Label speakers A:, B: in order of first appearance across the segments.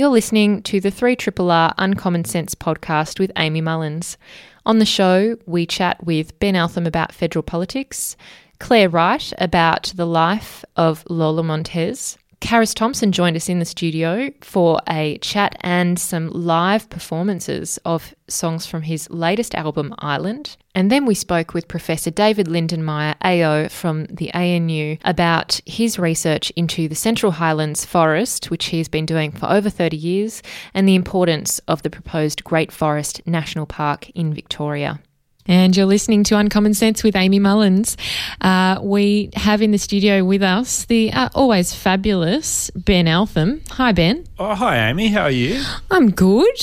A: You're listening to the 3 R Uncommon Sense podcast with Amy Mullins. On the show, we chat with Ben Eltham about federal politics, Clare Wright about the life of Lola Montez, Carus Thompson joined us in the studio for a chat and some live performances of songs from his latest album, Island. And then we spoke with Professor David Lindenmayer, AO from the ANU, about his research into the Central Highlands Forest, which he's been doing for over 30 years, and the importance of the proposed Great Forest National Park in Victoria. And you're listening to Uncommon Sense with Amy Mullins. Uh, we have in the studio with us the uh, always fabulous Ben Eltham. Hi, Ben.
B: Oh, hi, Amy. How are you?
A: I'm good.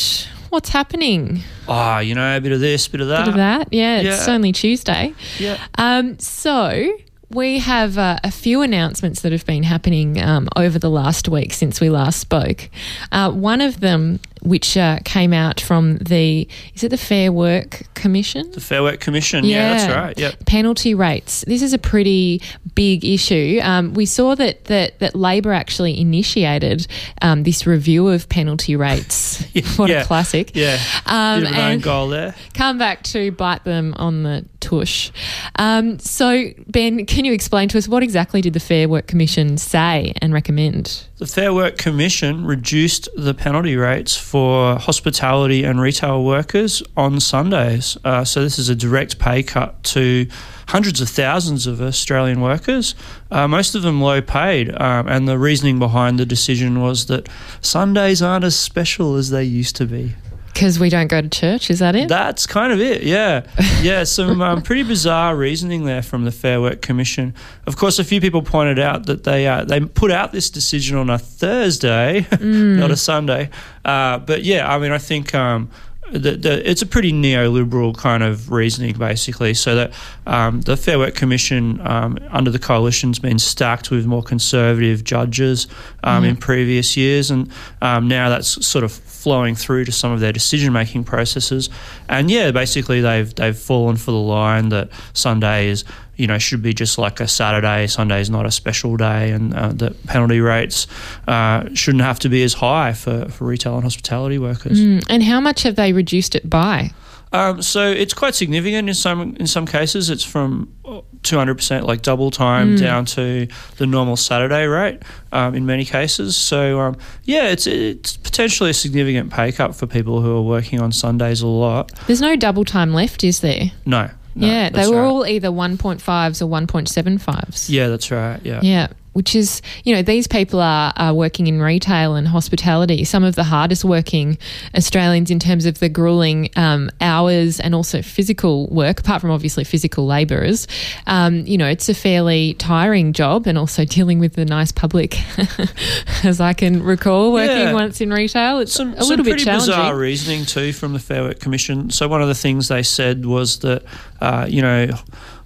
A: What's happening?
B: Oh, you know, a bit of this, bit of that.
A: Bit of that. Yeah, it's yeah. only Tuesday.
B: Yeah.
A: Um, so we have uh, a few announcements that have been happening um, over the last week since we last spoke. Uh, one of them which uh, came out from the is it the Fair Work Commission?
B: The Fair Work Commission, yeah, yeah that's right. Yep.
A: Penalty rates. This is a pretty big issue. Um, we saw that that, that Labor actually initiated um, this review of penalty rates. what
B: yeah.
A: a classic!
B: Yeah, um, Bit of an goal there.
A: Come back to bite them on the tush. Um, so, Ben, can you explain to us what exactly did the Fair Work Commission say and recommend?
B: The Fair Work Commission reduced the penalty rates for hospitality and retail workers on Sundays. Uh, so, this is a direct pay cut to hundreds of thousands of Australian workers, uh, most of them low paid. Um, and the reasoning behind the decision was that Sundays aren't as special as they used to be.
A: Because we don't go to church, is that it?
B: That's kind of it, yeah. Yeah, some um, pretty bizarre reasoning there from the Fair Work Commission. Of course, a few people pointed out that they uh, they put out this decision on a Thursday, mm. not a Sunday. Uh, but yeah, I mean, I think. Um, the, the, it's a pretty neoliberal kind of reasoning, basically. So that um, the Fair Work Commission um, under the coalition's been stacked with more conservative judges um, mm-hmm. in previous years, and um, now that's sort of flowing through to some of their decision making processes. And yeah, basically they've they've fallen for the line that Sunday is you know should be just like a Saturday. Sunday is not a special day, and uh, the penalty rates uh, shouldn't have to be as high for, for retail and hospitality workers.
A: Mm, and how much have they reduced it by?
B: Um, so it's quite significant in some in some cases. It's from 200% like double time mm. down to the normal Saturday rate um, in many cases. So um, yeah, it's it's potentially a significant pay cut for people who are working on Sundays a lot.
A: There's no double time left, is there?
B: No. No
A: yeah, they were right. all either 1.5s or 1.75s.
B: Yeah, that's right. Yeah.
A: Yeah which is, you know, these people are, are working in retail and hospitality, some of the hardest working Australians in terms of the grueling um, hours and also physical work, apart from obviously physical labourers. Um, you know, it's a fairly tiring job and also dealing with the nice public, as I can recall working yeah. once in retail. It's some, a little bit challenging.
B: bizarre reasoning too from the Fair Work Commission. So one of the things they said was that, uh, you know,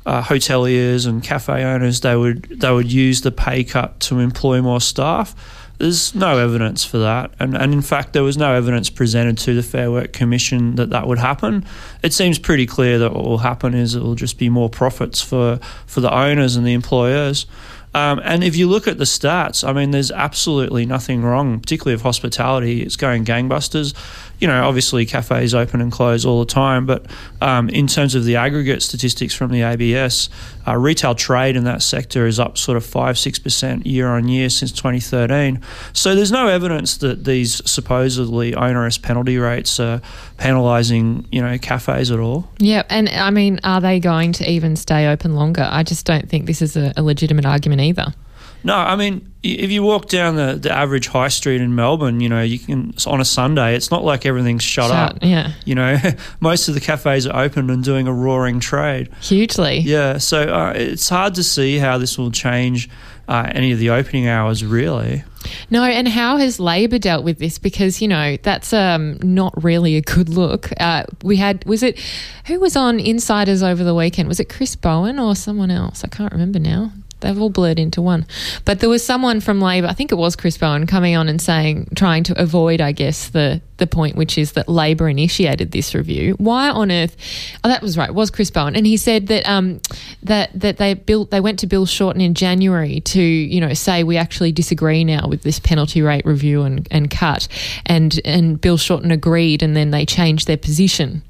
B: uh, hoteliers and cafe owners they would they would use the pay cut to employ more staff. There's no evidence for that, and and in fact there was no evidence presented to the Fair Work Commission that that would happen. It seems pretty clear that what will happen is it will just be more profits for for the owners and the employers. Um, and if you look at the stats, I mean, there's absolutely nothing wrong, particularly of hospitality. It's going gangbusters you know, obviously cafes open and close all the time, but um, in terms of the aggregate statistics from the ABS, uh, retail trade in that sector is up sort of 5 6% year on year since 2013. So there's no evidence that these supposedly onerous penalty rates are penalising, you know, cafes at all.
A: Yeah, and I mean, are they going to even stay open longer? I just don't think this is a, a legitimate argument either.
B: No, I mean, if you walk down the, the average high street in Melbourne, you know, you can on a Sunday, it's not like everything's shut, shut up.
A: Yeah.
B: You know, most of the cafes are open and doing a roaring trade.
A: Hugely.
B: Yeah. So uh, it's hard to see how this will change uh, any of the opening hours, really.
A: No, and how has Labor dealt with this? Because you know that's um, not really a good look. Uh, we had was it who was on Insiders over the weekend? Was it Chris Bowen or someone else? I can't remember now they've all blurred into one. But there was someone from Labor, I think it was Chris Bowen, coming on and saying, trying to avoid, I guess, the the point, which is that Labor initiated this review. Why on earth? Oh, that was right. Was Chris Bowen, and he said that um, that that they built they went to Bill Shorten in January to you know say we actually disagree now with this penalty rate review and, and cut, and and Bill Shorten agreed, and then they changed their position.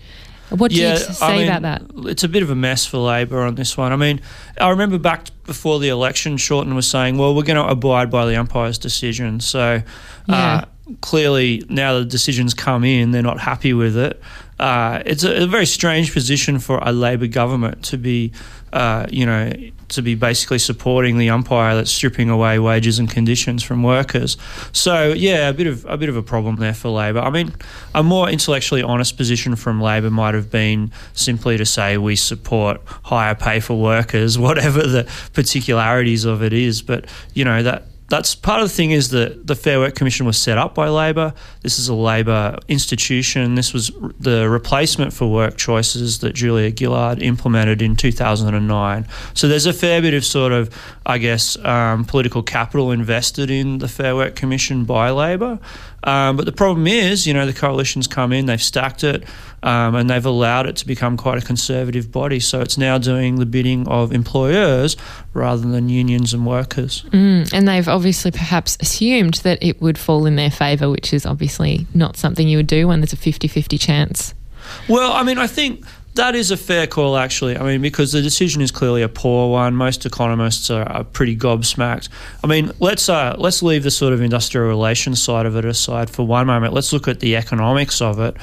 A: What do
B: Yeah,
A: you say
B: I mean,
A: about that?
B: It's a bit of a mess for Labor on this one. I mean, I remember back before the election, Shorten was saying, "Well, we're going to abide by the umpire's decision." So
A: Yeah.
B: uh, clearly, now the decision's come in, they're not happy with it. Uh, it's a, a very strange position for a Labor government to be, uh, you know, to be basically supporting the umpire that's stripping away wages and conditions from workers. So yeah, a bit of a bit of a problem there for Labor. I mean, a more intellectually honest position from Labor might have been simply to say we support higher pay for workers, whatever the particularities of it is. But you know that that's part of the thing is that the Fair Work Commission was set up by Labor. This is a Labor institution. This was the replacement for work choices that Julia Gillard implemented in 2009. So there's a fair bit of sort of, I guess, um, political capital invested in the Fair Work Commission by Labor. Um, but the problem is, you know, the coalition's come in, they've stacked it, um, and they've allowed it to become quite a conservative body. So it's now doing the bidding of employers rather than unions and workers.
A: Mm, and they've obviously perhaps assumed that it would fall in their favour, which is obviously not something you would do when there's a 50 50 chance.
B: Well, I mean, I think that is a fair call, actually. I mean, because the decision is clearly a poor one. Most economists are, are pretty gobsmacked. I mean, let's uh, let's leave the sort of industrial relations side of it aside for one moment. Let's look at the economics of it.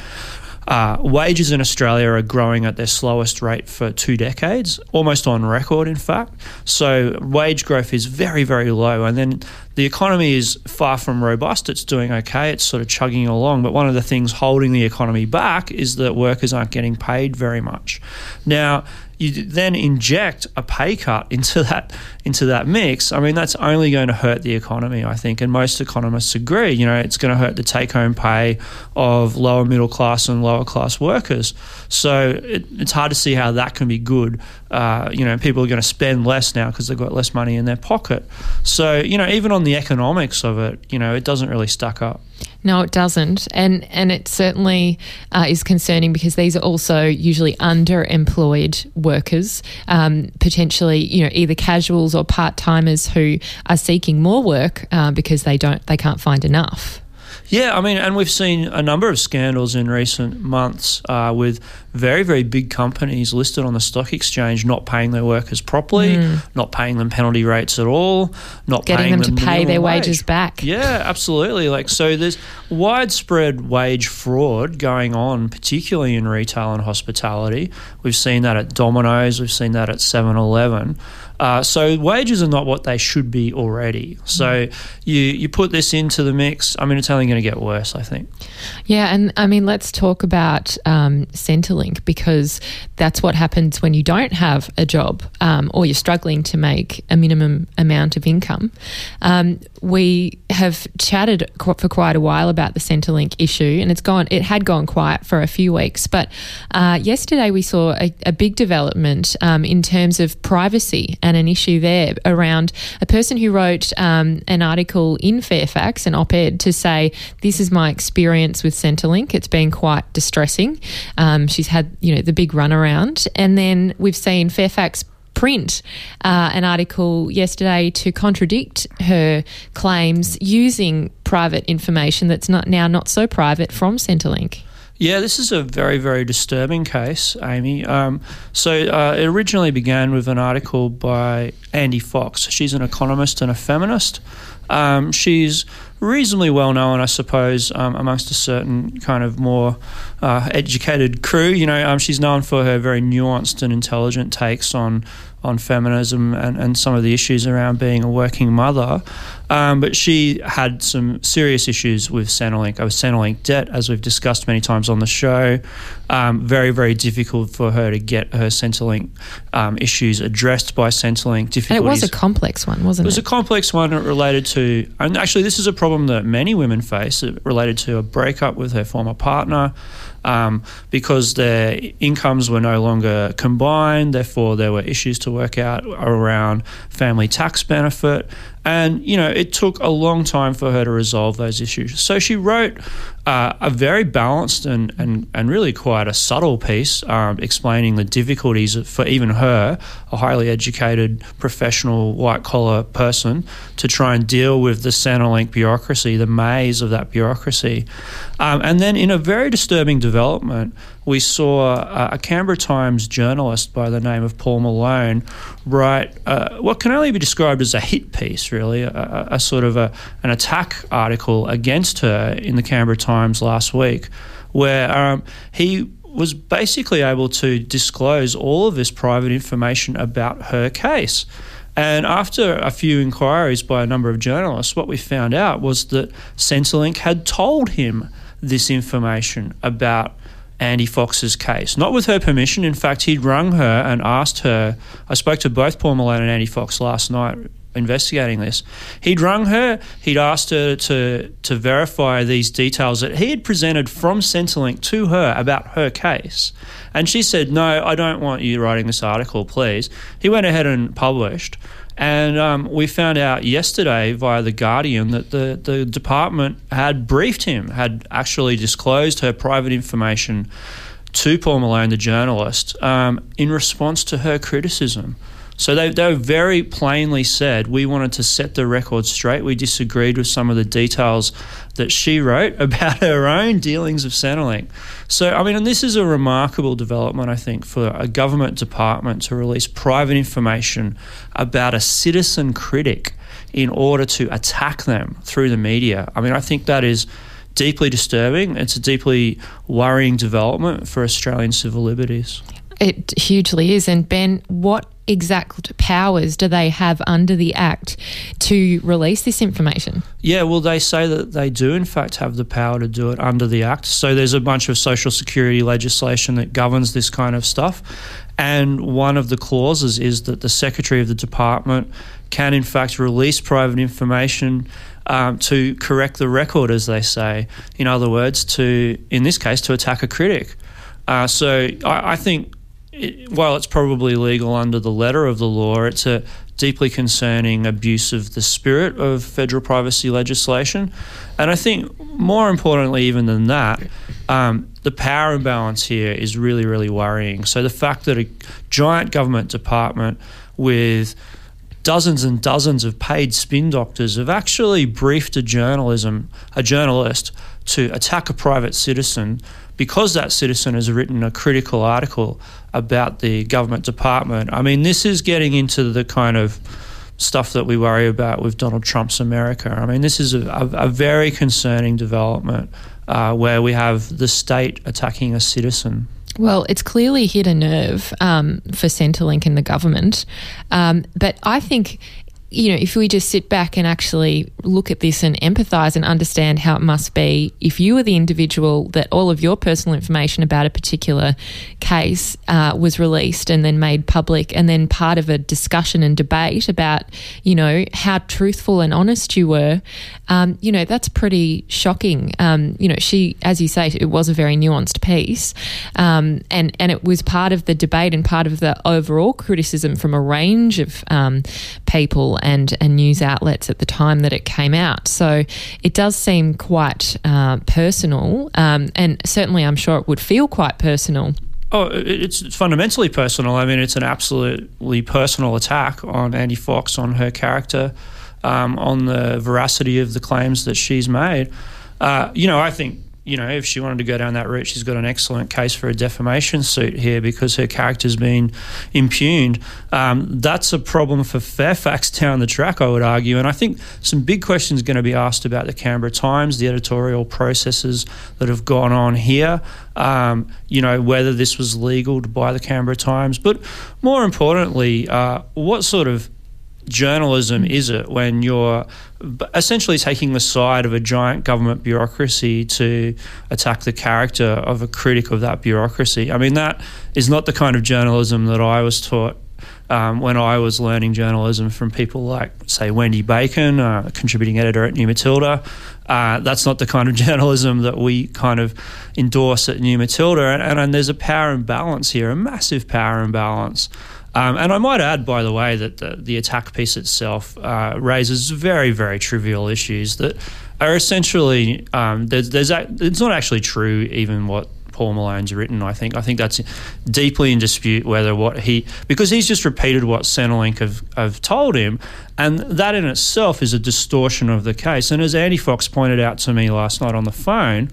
B: Uh, wages in Australia are growing at their slowest rate for two decades, almost on record, in fact. So wage growth is very, very low. And then the economy is far from robust. It's doing okay. It's sort of chugging along. But one of the things holding the economy back is that workers aren't getting paid very much. Now, you then inject a pay cut into that into that mix. I mean, that's only going to hurt the economy, I think, and most economists agree. You know, it's going to hurt the take-home pay of lower middle class and lower class workers. So it, it's hard to see how that can be good. Uh, you know, people are going to spend less now because they've got less money in their pocket. So you know, even on the economics of it, you know, it doesn't really stack up.
A: No, it doesn't, and and it certainly uh, is concerning because these are also usually underemployed workers, um, potentially you know either casuals or part timers who are seeking more work uh, because they don't they can't find enough.
B: Yeah, I mean, and we've seen a number of scandals in recent months uh, with very, very big companies listed on the stock exchange not paying their workers properly, not paying them penalty rates at all, not.
A: Getting
B: paying
A: them to
B: the
A: pay their
B: minimum
A: wages back.
B: Yeah, absolutely. Like so, there's widespread wage fraud going on, particularly in retail and hospitality. We've seen that at Domino's. We've seen that at 7-Eleven. Uh, so wages are not what they should be already. So you you put this into the mix. I mean, it's only going to get worse. I think.
A: Yeah, and I mean, let's talk about um, Centrelink because that's what happens when you don't have a job um, or you're struggling to make a minimum amount of income. Um, we have chatted qu- for quite a while about the Centrelink issue, and it's gone. It had gone quiet for a few weeks, but uh, yesterday we saw a, a big development um, in terms of privacy and an issue there around a person who wrote um, an article in Fairfax, an op-ed, to say this is my experience with Centrelink. It's been quite distressing. Um, she's had you know the big runaround, and then we've seen Fairfax print uh, an article yesterday to contradict her claims using private information that's not now not so private from Centrelink.
B: Yeah, this is a very, very disturbing case, Amy. Um, so uh, it originally began with an article by Andie Fox. She's an economist and a feminist. Um, she's reasonably well known, I suppose, um, amongst a certain kind of more uh, educated crew. You know, um, she's known for her very nuanced and intelligent takes on on feminism and, and some of the issues around being a working mother. Um, but she had some serious issues with Centrelink. With Centrelink debt, as we've discussed many times on the show, um, very, very difficult for her to get her Centrelink um, issues addressed by Centrelink.
A: And it was a complex one, wasn't
B: it was
A: it?
B: Was a complex one related to, and actually, this is a problem that many women face, related to a breakup with her former partner. Um, because their incomes were no longer combined. Therefore, there were issues to work out around family tax benefit. And, you know, it took a long time for her to resolve those issues. So she wrote uh, a very balanced and, and, and really quite a subtle piece um, explaining the difficulties for even her, a highly educated, professional, white collar person, to try and deal with the Centrelink bureaucracy, the maze of that bureaucracy. Um, and then, in a very disturbing development, we saw a Canberra Times journalist by the name of Paul Malone write uh, what can only be described as a hit piece, really, a, a sort of a, an attack article against her in the Canberra Times last week, where um, he was basically able to disclose all of this private information about her case. And after a few inquiries by a number of journalists, what we found out was that Centrelink had told him this information about Andie Fox's case, not with her permission. In fact, he'd rung her and asked her. I spoke to both Paul Malone and Andie Fox last night investigating this. He'd rung her, he'd asked her to, to verify these details that he had presented from Centrelink to her about her case. And she said, No, I don't want you writing this article, please. He went ahead and published. And um, we found out yesterday via The Guardian that the, the department had briefed him, had actually disclosed her private information to Paul Malone, the journalist, um, in response to her criticism. So they, they very plainly said we wanted to set the record straight. We disagreed with some of the details that she wrote about her own dealings of Centrelink. So, I mean, and this is a remarkable development, I think, for a government department to release private information about a citizen critic in order to attack them through the media. I mean, I think that is deeply disturbing. It's a deeply worrying development for Australian civil liberties.
A: It hugely is. And Ben, what exact powers do they have under the Act to release this information?
B: Yeah, well, they say that they do, in fact, have the power to do it under the Act. So there's a bunch of social security legislation that governs this kind of stuff. And one of the clauses is that the Secretary of the Department can, in fact, release private information. Um, to correct the record, as they say. In other words, to in this case, to attack a critic. Uh, so I, I think it, while it's probably legal under the letter of the law, it's a deeply concerning abuse of the spirit of federal privacy legislation. And I think more importantly, even than that, um, the power imbalance here is really, really worrying. So the fact that a giant government department with dozens and dozens of paid spin doctors have actually briefed a journalism a journalist to attack a private citizen because that citizen has written a critical article about the government department. I mean, this is getting into the kind of stuff that we worry about with Donald Trump's America. I mean, this is a, a, a very concerning development uh, where we have the state attacking a citizen.
A: Well, it's clearly hit a nerve um, for Centrelink and the government. Um, but I think you know, if we just sit back and actually look at this and empathize and understand how it must be if you were the individual that all of your personal information about a particular case uh, was released and then made public, and then part of a discussion and debate about, you know, how truthful and honest you were, um, you know, that's pretty shocking. Um, you know, she, as you say, it was a very nuanced piece, um, and and it was part of the debate and part of the overall criticism from a range of um, people and, and news outlets at the time that it came out. So it does seem quite uh, personal, um, and certainly I'm sure it would feel quite personal.
B: Oh, it's fundamentally personal. I mean, it's an absolutely personal attack on Andie Fox, on her character, um, on the veracity of the claims that she's made. Uh, you know, I think you know, if she wanted to go down that route, she's got an excellent case for a defamation suit here because her character's been impugned. Um, that's a problem for Fairfax down the track, I would argue. And I think some big questions are going to be asked about the Canberra Times, the editorial processes that have gone on here. Um, you know, whether this was legal to by the Canberra Times, but more importantly, uh, what sort of journalism is it when you're essentially taking the side of a giant government bureaucracy to attack the character of a critic of that bureaucracy? I mean, that is not the kind of journalism that I was taught um, when I was learning journalism from people like, say, Wendy Bacon, uh, contributing editor at New Matilda. Uh, that's not the kind of journalism that we kind of endorse at New Matilda. And, and, and there's a power imbalance here, a massive power imbalance. Um, and I might add, by the way, that the, the attack piece itself uh, raises very, very trivial issues that are essentially um, there's, there's a, it's not actually true even what Paul Malone's written. I think I think that's deeply in dispute whether what he because he's just repeated what Centrelink have, have told him, and that in itself is a distortion of the case. And as Andie Fox pointed out to me last night on the phone.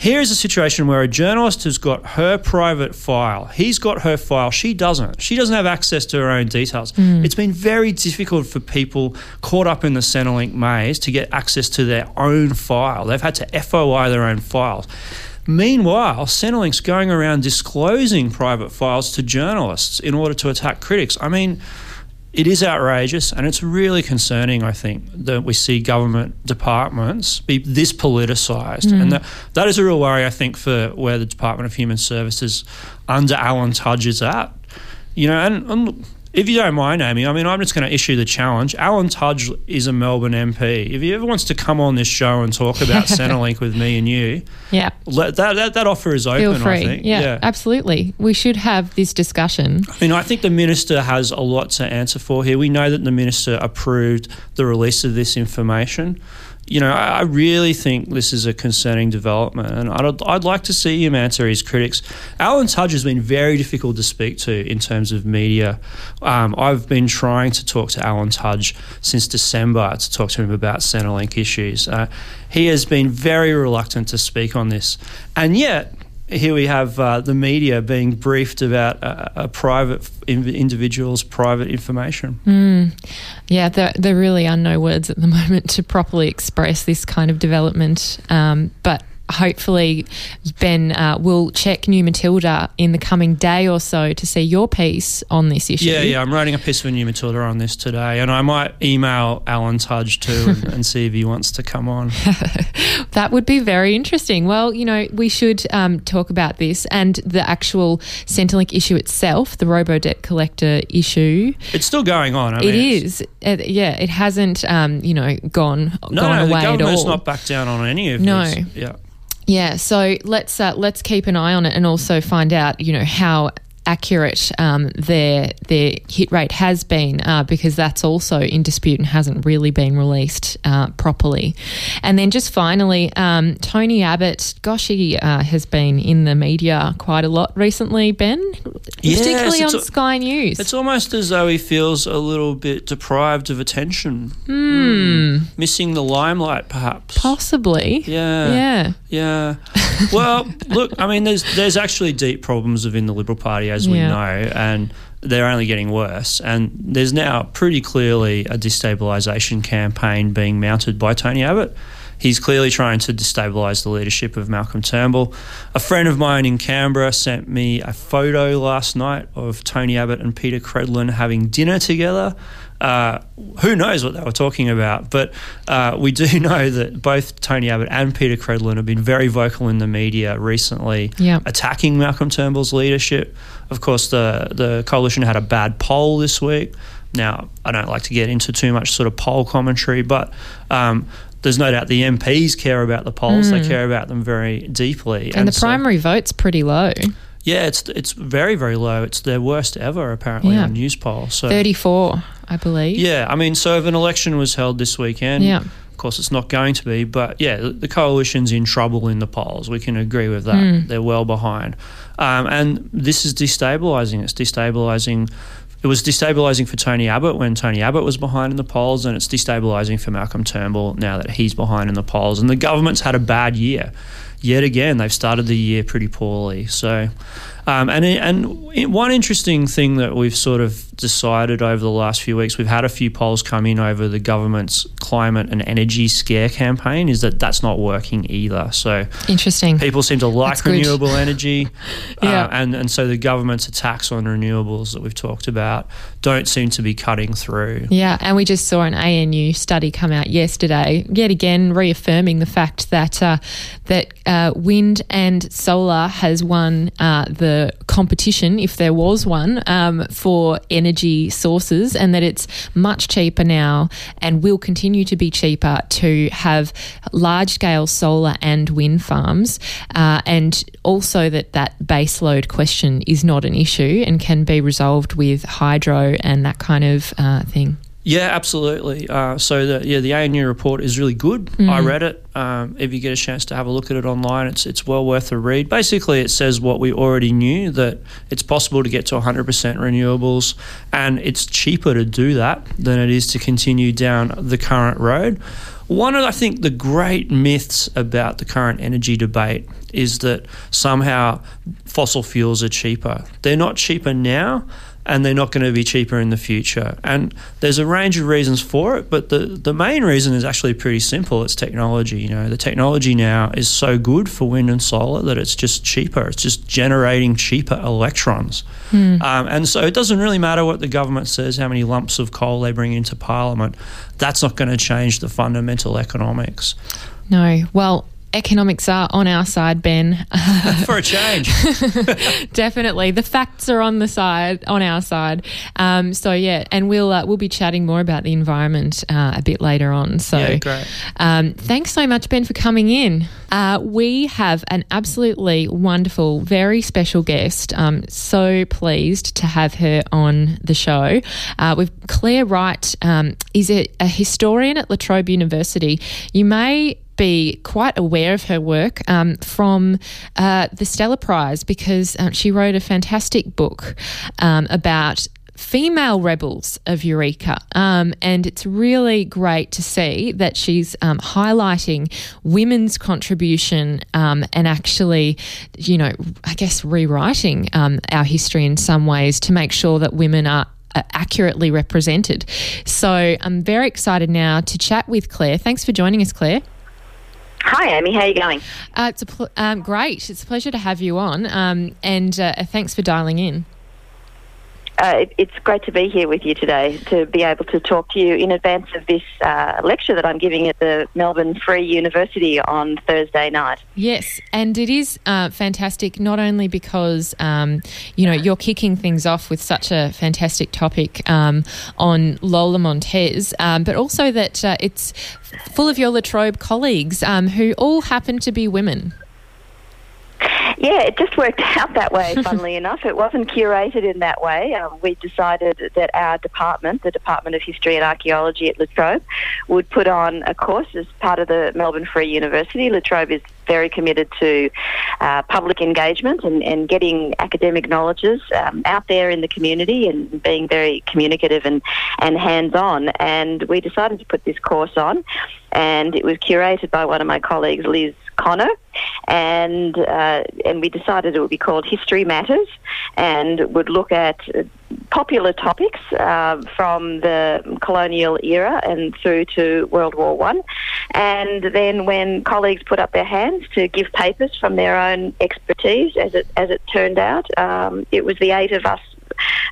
B: Here is a situation where a journalist has got her private file. He's got her file. She doesn't. She doesn't have access to her own details. Mm. It's been very difficult for people caught up in the Centrelink maze to get access to their own file. They've had to FOI their own files. Meanwhile, Centrelink's going around disclosing private files to journalists in order to attack critics. I mean, it is outrageous and it's really concerning, I think, that we see government departments be this politicised. Mm. And that, that is a real worry, I think, for where the Department of Human Services under Alan Tudge is at. You know, and, and if you don't mind, Amy, I mean, I'm just going to issue the challenge. Alan Tudge is a Melbourne MP. If he ever wants to come on this show and talk about Centrelink with me and you,
A: yeah,
B: that, that, that offer is open.
A: Feel free.
B: Yeah,
A: yeah, absolutely. We should have this discussion.
B: I mean, I think the minister has a lot to answer for here. We know that the minister approved the release of this information you know, I really think this is a concerning development, and I'd, I'd like to see him answer his critics. Alan Tudge has been very difficult to speak to in terms of media. Um, I've been trying to talk to Alan Tudge since December to talk to him about Centrelink issues. Uh, he has been very reluctant to speak on this, and yet here we have uh, the media being briefed about a, a private individual's private information.
A: Mm. Yeah, there, there really are no words at the moment to properly express this kind of development. Um, but hopefully Ben uh, will check New Matilda in the coming day or so to see your piece on this issue.
B: Yeah, yeah, I'm writing a piece for New Matilda on this today, and I might email Alan Tudge too and, and see if he wants to come on.
A: that would be very interesting. Well, you know, we should um, talk about this and the actual Centrelink issue itself, the robo debt collector issue.
B: It's still going on. I
A: mean, it is. It, yeah, it hasn't, um, you know, gone
B: no,
A: gone
B: no,
A: away
B: at
A: all.
B: not backed down on any of
A: no.
B: this. Yeah.
A: Yeah, so let's uh, let's keep an eye on it and also find out, you know, how accurate um, their their hit rate has been uh, because that's also in dispute and hasn't really been released uh, properly. And then just finally, um, Tony Abbott, gosh, he uh, has been in the media quite a lot recently, Ben,
B: yes,
A: particularly on Sky News.
B: It's almost as though he feels a little bit deprived of attention,
A: mm.
B: Mm, missing the limelight, perhaps.
A: Possibly.
B: Yeah.
A: Yeah.
B: Yeah. well, look, I mean, there's there's actually deep problems within the Liberal Party, as we know, and they're only getting worse. And there's now pretty clearly a destabilisation campaign being mounted by Tony Abbott. He's clearly trying to destabilise the leadership of Malcolm Turnbull. A friend of mine in Canberra sent me a photo last night of Tony Abbott and Peta Credlin having dinner together. Uh, who knows what they were talking about? But uh, we do know that both Tony Abbott and Peta Credlin have been very vocal in the media recently,
A: yep.
B: attacking Malcolm Turnbull's leadership. Of course, the the coalition had a bad poll this week. Now, I don't like to get into too much sort of poll commentary, but um, there's no doubt the MPs care about the polls. Mm. They care about them very deeply.
A: And, and the so, primary vote's pretty low.
B: Yeah, it's it's very very low. It's their worst ever apparently yeah. on Newspoll. So
A: 34, I believe.
B: Yeah, I mean, so if an election was held this weekend,
A: yeah.
B: of course it's not going to be, but yeah, the, coalition's in trouble in the polls. We can agree with that.
A: Mm.
B: They're well behind, um, and this is destabilising. It's destabilising it was destabilising for Tony Abbott when Tony Abbott was behind in the polls, and it's destabilising for Malcolm Turnbull now that he's behind in the polls. And the government's had a bad year. Yet again, they've started the year pretty poorly. So, um, and and one interesting thing that we've sort of decided over the last few weeks, we've had a few polls come in over the government's climate and energy scare campaign, is that that's not working either. So
A: interesting.
B: People seem to like renewable energy,
A: yeah.
B: Uh, and and so the government's attacks on renewables that we've talked about don't seem to be cutting through.
A: Yeah, and we just saw an ANU study come out yesterday, yet again reaffirming the fact that uh, that uh, wind and solar has won uh, the the competition, if there was one, um, for energy sources, and that it's much cheaper now and will continue to be cheaper to have large scale solar and wind farms, uh, and also that that baseload question is not an issue and can be resolved with hydro and that kind of uh, thing.
B: Yeah, absolutely. Uh, so the yeah the ANU report is really good. Mm. I read it. Um, if you get a chance to have a look at it online, it's it's well worth a read. Basically, it says what we already knew that it's possible to get to 100% renewables, and it's cheaper to do that than it is to continue down the current road. One of I think the great myths about the current energy debate is that somehow fossil fuels are cheaper. They're not cheaper now and they're not going to be cheaper in the future. And there's a range of reasons for it, but the, the main reason is actually pretty simple. It's technology. You know, the technology now is so good for wind and solar that it's just cheaper. It's just generating cheaper electrons. Hmm. Um, and so it doesn't really matter what the government says, how many lumps of coal they bring into parliament. That's not going to change the fundamental economics.
A: No. Well, economics are on our side, Ben.
B: For a change.
A: Definitely. The facts are on the side, on our side. Um, so, yeah, and we'll uh, we'll be chatting more about the environment uh, a bit later on. So,
B: yeah, great.
A: Um, thanks so much, Ben, for coming in. Uh, we have an absolutely wonderful, very special guest. Um, so pleased to have her on the show. Uh, with Clare Wright um, is a, a historian at La Trobe University. You may be quite aware of her work um, from uh, the Stella Prize because um, she wrote a fantastic book um, about female rebels of Eureka. Um, and it's really great to see that she's um, highlighting women's contribution um, and actually, you know, I guess rewriting um, our history in some ways to make sure that women are accurately represented. So I'm very excited now to chat with Clare. Thanks for joining us, Clare.
C: Hi, Amy. How are you going?
A: Uh, it's a pl- um, great. It's a pleasure to have you on, um, and uh, thanks for dialing in.
C: Uh, it, it's great to be here with you today to be able to talk to you in advance of this uh, lecture that I'm giving at the Melbourne Free University on Thursday night.
A: Yes, and it is uh, fantastic not only because um, you know you're kicking things off with such a fantastic topic um, on Lola Montez, um, but also that uh, it's full of your La Trobe colleagues um, who all happen to be women.
C: Yeah, it just worked out that way, funnily enough. It wasn't curated in that way. Um, we decided that our department, the Department of History and Archaeology at La Trobe, would put on a course as part of the Melbourne Free University. La Trobe is very committed to uh, public engagement and, and, getting academic knowledges um, out there in the community and being very communicative and, and hands-on. And we decided to put this course on, and it was curated by one of my colleagues, Liz Conor, and uh, and we decided it would be called History Matters, and would look at popular topics uh, from the colonial era and through to World War One, and then when colleagues put up their hands to give papers from their own expertise, as it as it turned out, um, it was the eight of us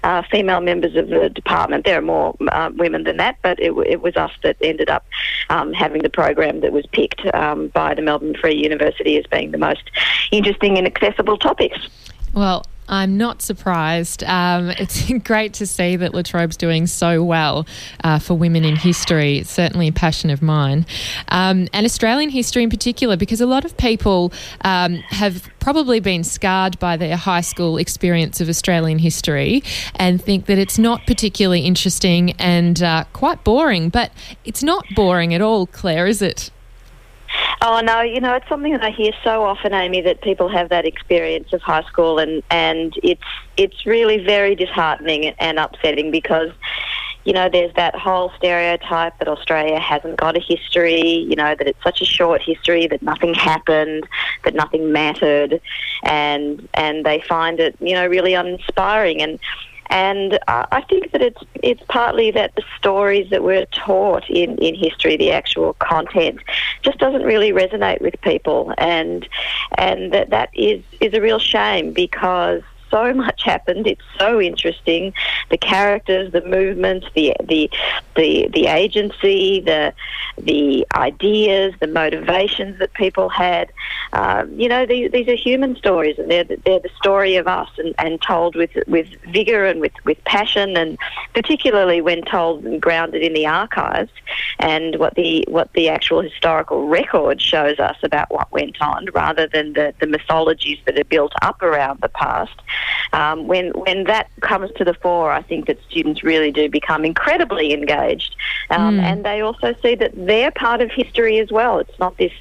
C: uh, female members of the department. There are more uh, women than that, but it, it, was us that ended up um, having the program that was picked um, by the Melbourne Free University as being the most interesting and accessible topics.
A: Well, I'm not surprised. Um, it's great to see that La Trobe's doing so well uh, for women in history. It's certainly a passion of mine. Um, and Australian history in particular, because a lot of people um, have probably been scarred by their high school experience of Australian history and think that it's not particularly interesting and uh, quite boring. But it's not boring at all, Clare, is it?
C: Oh no, you know it's something that I hear so often, Amy, that people have that experience of high school, and and it's it's really very disheartening and upsetting because you know, there's that whole stereotype that Australia hasn't got a history, you know, that it's such a short history, that nothing happened, that nothing mattered, and and they find it, you know, really uninspiring. And and I think that it's it's partly that the stories that we're taught in, in history, the actual content, just doesn't really resonate with people, and and that that is is a real shame because so much happened. It's so interesting. The characters, the movement, the the the the agency, the the ideas, the motivations that people had. uh, you know, these, these are human stories, and they're they're the story of us, and, and told with with vigor and with, with passion, and particularly when told and grounded in the archives, and what the what the actual historical record shows us about what went on, rather than the, the mythologies that are built up around the past. Um, when when that comes to the fore, I think that students really do become incredibly engaged, um, mm. and they also see that they're part of history as well. It's not this,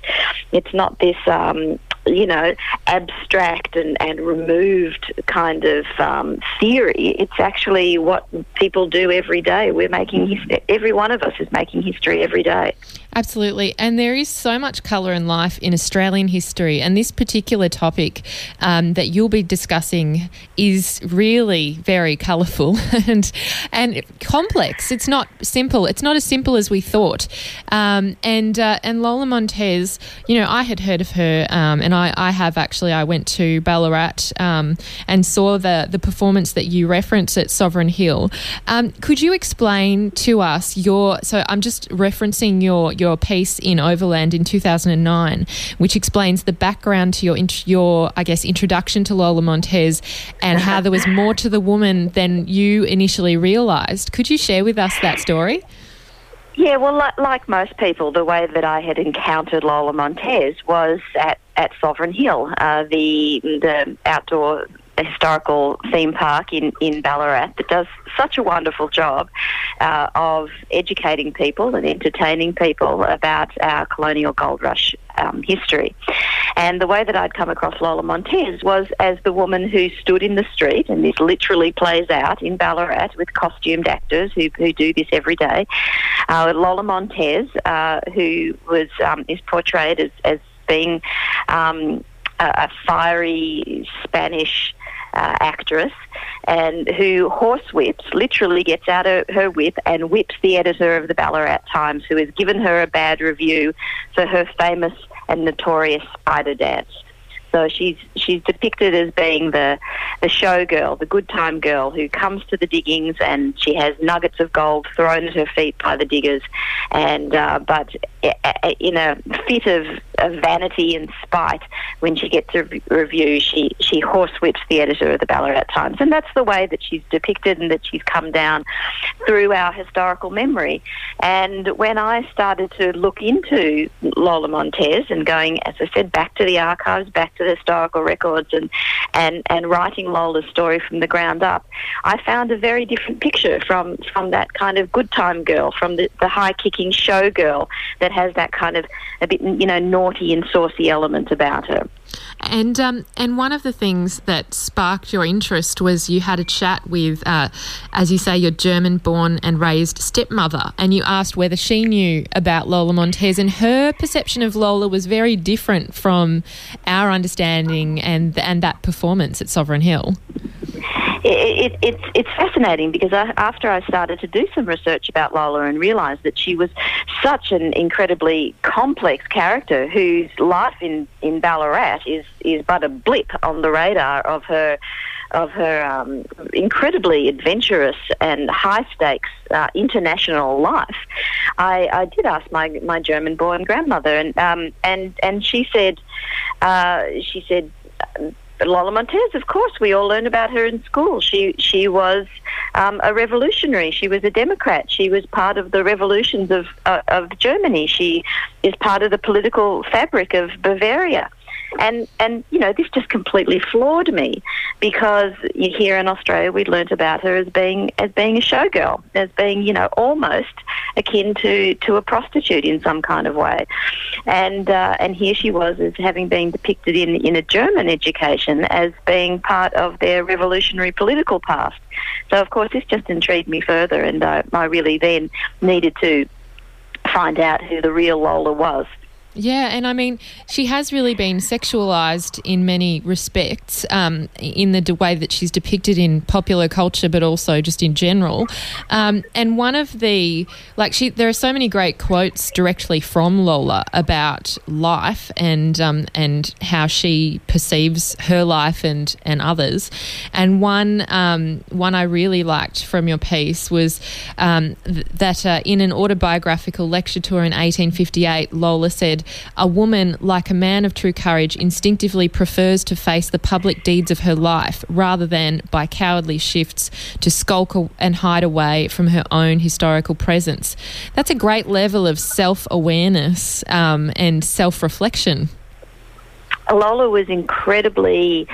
C: it's not this. Um, you know, abstract and, and removed kind of um, theory. It's actually what people do every day. We're making his- every one of us is making history every day.
A: Absolutely. And there is so much colour and life in Australian history. And this particular topic um, that you'll be discussing is really very colourful and, and complex. It's not simple. It's not as simple as we thought. Um, and, uh, and Lola Montez, you know, I had heard of her um, and I have actually. I went to Ballarat um, and saw the, the performance that you referenced at Sovereign Hill. Um, could you explain to us your, so I'm just referencing your your piece in Overland in 2009, which explains the background to your, your I guess, introduction to Lola Montez and how there was more to the woman than you initially realised. Could you share with us that story?
C: Yeah, well, like, like, most people, the way that I had encountered Lola Montez was at, at Sovereign Hill, uh, the the outdoor historical theme park in, in Ballarat that does such a wonderful job uh, of educating people and entertaining people about our colonial gold rush um, history. And the way that I'd come across Lola Montez was as the woman who stood in the street, and this literally plays out in Ballarat with costumed actors who, who do this every day. Uh, Lola Montez, uh, who was um, is portrayed as, as being um, a, fiery Spanish uh, actress and who horsewhips, literally gets out of her whip and whips the editor of the Ballarat Times, who has given her a bad review for her famous and notorious spider dance. So she's she's depicted as being the the showgirl, the good time girl who comes to the diggings and she has nuggets of gold thrown at her feet by the diggers, and uh, but in a fit of, of, vanity and spite, when she gets a review, she she horsewhips the editor of the Ballarat Times, and that's the way that she's depicted and that she's come down through our historical memory. And when I started to look into Lola Montez and going, as I said, back to the archives, back to the historical records, and and and writing Lola's story from the ground up, I found a very different picture from from that kind of good time girl, from the, the high kicking show girl that has that kind of a bit you know naughty and saucy element about her.
A: And um, and one of the things that sparked your interest was you had a chat with, uh, as you say, your German-born and raised stepmother, and you asked whether she knew about Lola Montez, and her perception of Lola was very different from our understanding and and that performance at Sovereign Hill
C: it, it, it's it's fascinating because I, after I started to do some research about Lola and realised that she was such an incredibly complex character whose life in, in Ballarat is is but a blip on the radar of her of her um, incredibly adventurous and high stakes uh, international life. I, I, did ask my my German born grandmother, and um, and and she said uh, she said Lola Montez, of course, we all learn about her in school. She she was um, a revolutionary. She was a Democrat. She was part of the revolutions of uh, of Germany. She is part of the political fabric of Bavaria and and you know this just completely floored me because here in Australia we learnt about her as being as being a showgirl, as being you know almost akin to to a prostitute in some kind of way, and uh, and here she was as having been depicted in in a German education as being part of their revolutionary political past. So of course this just intrigued me further, and uh, I really then needed to find out who the real Lola was.
A: Yeah, and I mean, she has really been sexualized in many respects um, in the way that she's depicted in popular culture, but also just in general. Um, and one of the, like, she, there are so many great quotes directly from Lola about life and um, and how she perceives her life and and others. And one um, one I really liked from your piece was um, th- that uh, in an autobiographical lecture tour in 1858, Lola said a woman, like a man of true courage, instinctively prefers to face the public deeds of her life rather than by cowardly shifts to skulk and hide away from her own historical presence. That's a great level of self awareness um, and self reflection.
C: Lola was incredibly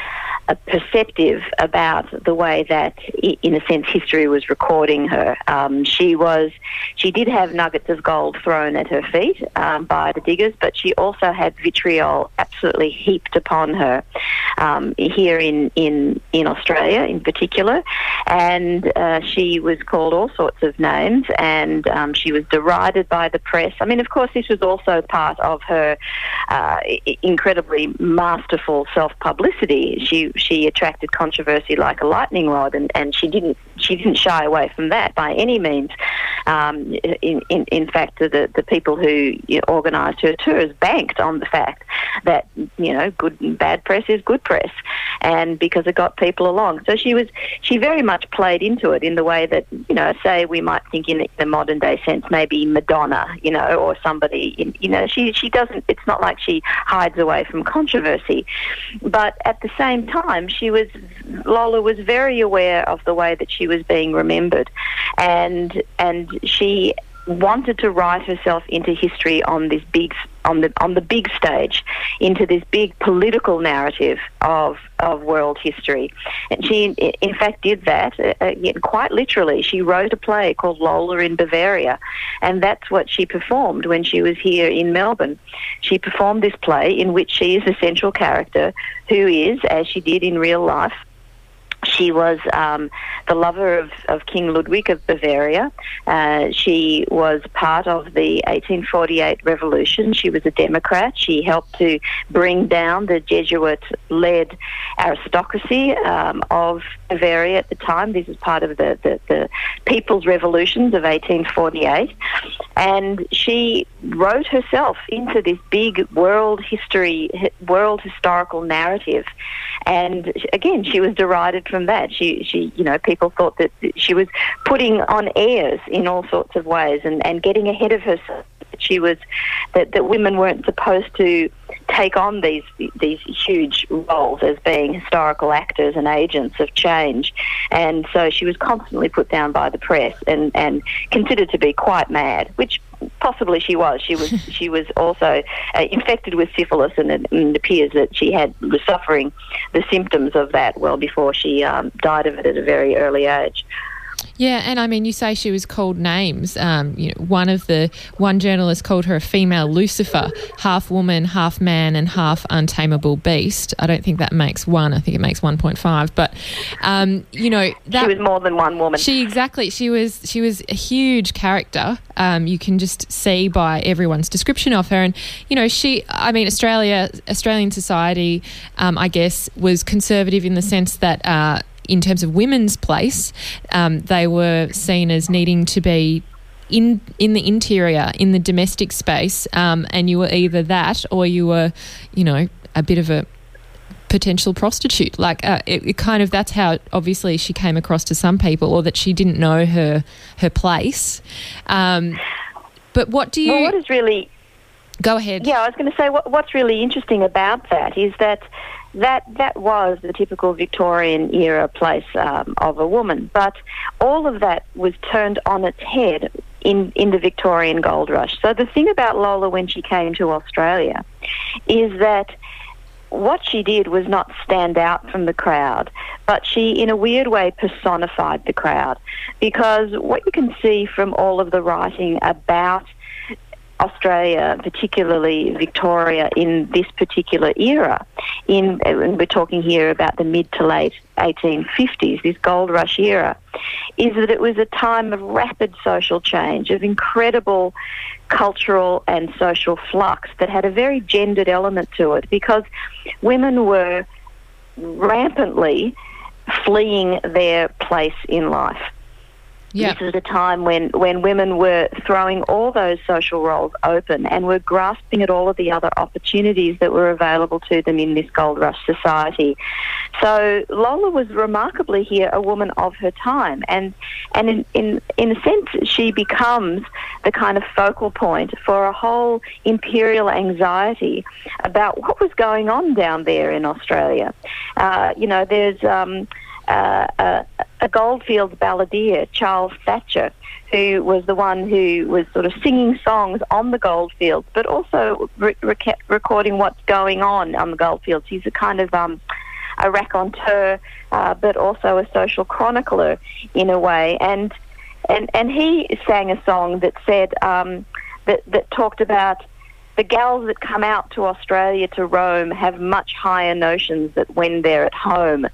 C: uh, perceptive about the way that, in a sense, history was recording her. Um, she was, she did have nuggets of gold thrown at her feet um, by the diggers, but she also had vitriol absolutely heaped upon her um, here in, in in Australia, in particular, and uh, she was called all sorts of names, and um, she was derided by the press. I mean, of course, this was also part of her uh, incredibly masterful self publicity. She she attracted controversy like a lightning rod, and, and she didn't she didn't shy away from that by any means. Um, in, in, in fact, the, the people who organised her tours banked on the fact that you know good bad press is good press, and because it got people along. So she was she very much played into it in the way that you know, say we might think in the modern day sense, maybe Madonna, you know, or somebody, in, you know, she she doesn't. It's not like she hides away from controversy, but at the same time, she was Lola was very aware of the way that she was being remembered, and and she wanted to write herself into history on this big on the on the big stage into this big political narrative of of world history. And she in fact did that uh, uh quite literally. She wrote a play called Lola in Bavaria and that's what she performed when she was here in Melbourne. She performed this play in which she is the central character who is as she did in real life she was um, the lover of, of, King Ludwig of Bavaria. Uh, she was part of the 1848 revolution. She was a Democrat. She helped to bring down the Jesuit led aristocracy um, of Bavaria at the time. This is part of the, the, the People's Revolutions of 1848. And she wrote herself into this big world history, world historical narrative. And again, she was derided from that. She, she, you know, people thought that she was putting on airs in all sorts of ways and, and getting ahead of herself. She was that, that women weren't supposed to take on these these huge roles as being historical actors and agents of change, and so she was constantly put down by the press and and considered to be quite mad, which possibly she was. She was she was also uh, infected with syphilis, and it, and it, appears that she had was suffering the symptoms of that well before she um, died of it at a very early age.
A: Yeah, and I mean, you say she was called names. Um, you know, one of the one journalist called her a female Lucifer, half woman, half man, and half untamable beast. I don't think that makes one. I think it makes one point five. But um, you know, that,
C: she was more than one woman.
A: She exactly. She was. She was a huge character. Um, you can just see by everyone's description of her, and you know, she. I mean, Australia, Australian society, um, I guess, was conservative in the sense that. Uh, in terms of women's place, um, they were seen as needing to be in in the interior, in the domestic space, um, and you were either that or you were, you know, a bit of a potential prostitute. Like uh, it, it, kind of that's how obviously she came across to some people, or that she didn't know her her place. Um, but what do you?
C: Well, what is really
A: Go ahead.
C: Yeah, I was going to say what, what's really interesting about that is that that that was the typical Victorian era place um, of a woman, but all of that was turned on its head in in the Victorian gold rush. So the thing about Lola when she came to Australia is that what she did was not stand out from the crowd, but she, in a weird way, personified the crowd. Because what you can see from all of the writing about Australia, particularly Victoria, in this particular era. In we're talking here about the mid to late 1850s, this gold rush era, is that it was a time of rapid social change, of incredible cultural and social flux that had a very gendered element to it because women were rampantly fleeing their place in life This is a time when, when women were throwing all those social roles open and were grasping at all of the other opportunities that were available to them in this gold rush society. So Lola was remarkably here a woman of her time, and and in in, in a sense she becomes the kind of focal point for a whole imperial anxiety about what was going on down there in Australia. Uh, you know, there's um, uh, a, a Goldfields balladeer, Charles Thatcher, who was the one who was sort of singing songs on the goldfields, but also re- rec- recording what's going on on the goldfields. He's a kind of um, a raconteur, uh, but also a social chronicler in a way. And and and he sang a song that said um, that that talked about the gals that come out to Australia to roam have much higher notions than when they're at home.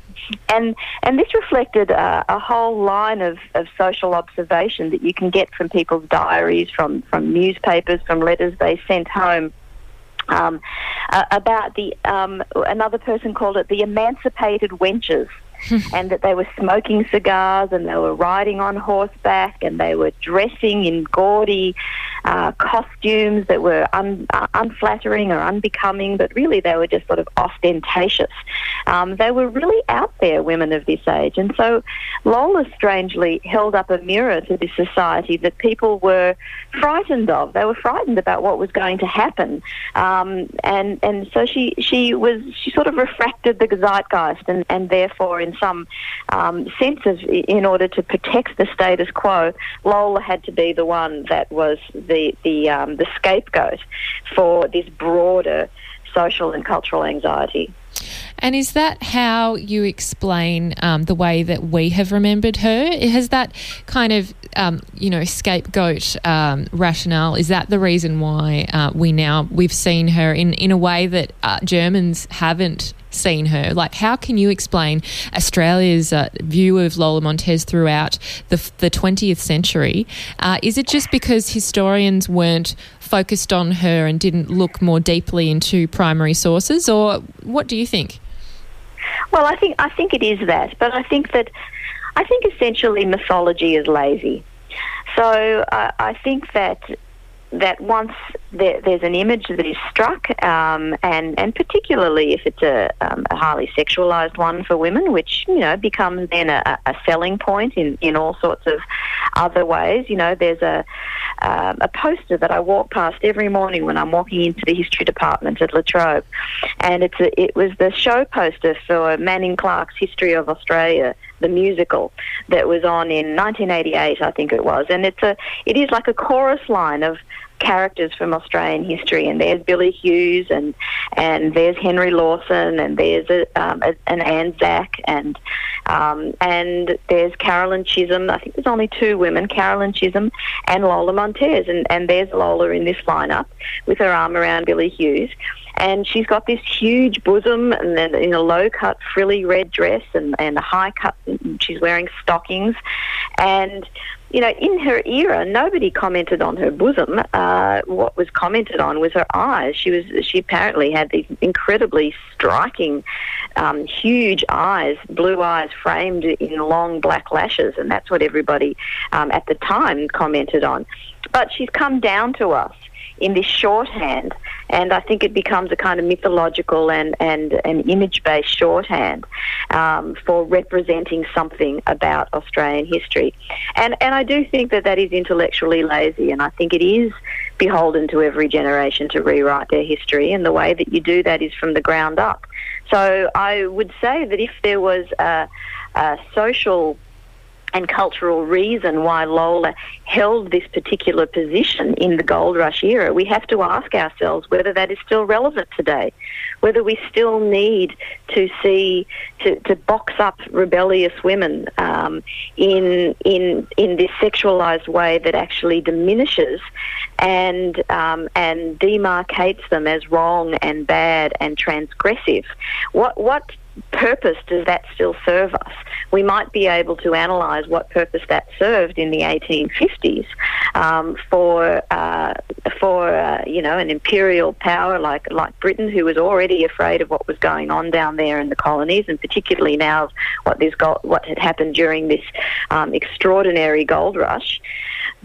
C: And and this reflected uh, a whole line of, of social observation that you can get from people's diaries, from, from newspapers, from letters they sent home. Um, uh, about the um, another person called it the emancipated wenches and that they were smoking cigars and they were riding on horseback and they were dressing in gaudy uh, costumes that were un, uh, unflattering or unbecoming, but really they were just sort of ostentatious. Um, they were really out there, women of this age. And so Lola strangely held up a mirror to this society that people were frightened of. They were frightened about what was going to happen. Um, and, and so she, she was, she sort of refracted the zeitgeist and, and therefore in some um, sense of, in order to protect the status quo, Lola had to be the one that was the the um, the scapegoat for this broader social and cultural anxiety.
A: And is that how you explain um, the way that we have remembered her? Has that kind of, um, you know, scapegoat um, rationale, is that the reason why uh, we now, we've seen her in, in a way that uh, Germans haven't seen her? Like, how can you explain Australia's uh, view of Lola Montez throughout the, the 20th century? Uh, is it just because historians weren't focused on her and didn't look more deeply into primary sources, or what do you think?
C: Well, I think I think it is that, but I think that I think essentially mythology is lazy. So uh, I think that that once there, there's an image that is struck, um, and and particularly if it's a, um, a, highly sexualized one for women, which you know becomes then a, a, selling point in, in all sorts of other ways. You know, there's a um, a poster that I walk past every morning when I'm walking into the history department at La Trobe, and it's a, it was the show poster for Manning Clark's History of Australia the musical that was on in 1988, I think it was, and it's a it is like a chorus line of characters from Australian history, and there's Billy Hughes, and and there's Henry Lawson, and there's a, um, a, an Anzac, and um, and there's Caroline Chisholm. I think there's only two women, Caroline Chisholm and Lola Montez, and and there's Lola in this lineup with her arm around Billy Hughes, and she's got this huge bosom and then in a low cut frilly red dress and, and a high cut she's wearing stockings and you know, in her era, nobody commented on her bosom. Uh, what was commented on was her eyes. She was she apparently had these incredibly striking, um, huge eyes, blue eyes framed in long black lashes, and that's what everybody um, at the time commented on. But she's come down to us in this shorthand, and I think it becomes a kind of mythological and, and an image based shorthand um, for representing something about Australian history. And, and I do think that that is intellectually lazy, and I think it is beholden to every generation to rewrite their history, and the way that you do that is from the ground up. So I would say that if there was a, a social and cultural reason why Lola held this particular position in the gold rush era, we have to ask ourselves whether that is still relevant today, whether we still need to see to, to box up rebellious women um, in in in this sexualized way that actually diminishes and um, and demarcates them as wrong and bad and transgressive. What what purpose does that still serve us? We might be able to analyse what purpose that served in the 1850s um, for uh, for uh, you know an imperial power like like Britain, who was already afraid of what was going on down there in the colonies, and particularly now what this what had happened during this um, extraordinary gold rush.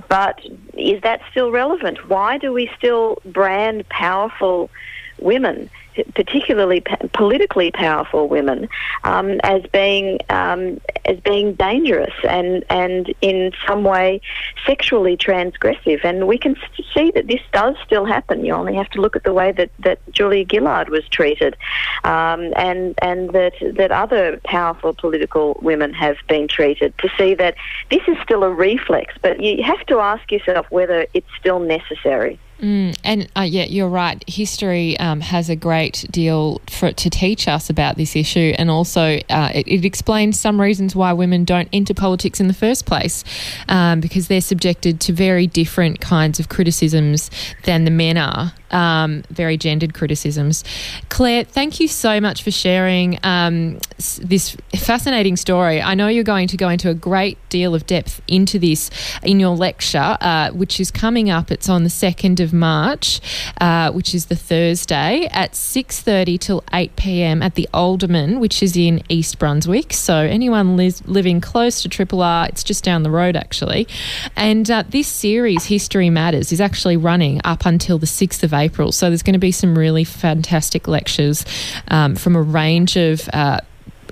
C: But is that still relevant? Why do we still brand powerful women? Particularly politically powerful women, um, as being um, as being dangerous and and in some way sexually transgressive. And we can see that this does still happen. You only have to look at the way that, that Julia Gillard was treated, um, and and that that other powerful political women have been treated to see that this is still a reflex. But you have to ask yourself whether it's still necessary.
A: Mm, and uh, yeah, you're right. History um, has a great deal for, to teach us about this issue, and also uh, it, it, explains some reasons why women don't enter politics in the first place, um, because they're subjected to very different kinds of criticisms than the men are um, very gendered criticisms. Clare, thank you so much for sharing um, this fascinating story. I know you're going to go into a great deal of depth into this in your lecture, uh, which is coming up. It's on the 2nd of March, uh, which is the Thursday at 6.30 till 8 p.m. at the Alderman, which is in East Brunswick. So anyone li- living close to Triple R, it's just down the road actually. And uh, this series, History Matters, is actually running up until the 6th of April April. So there's going to be some really fantastic lectures um, from a range of. Uh,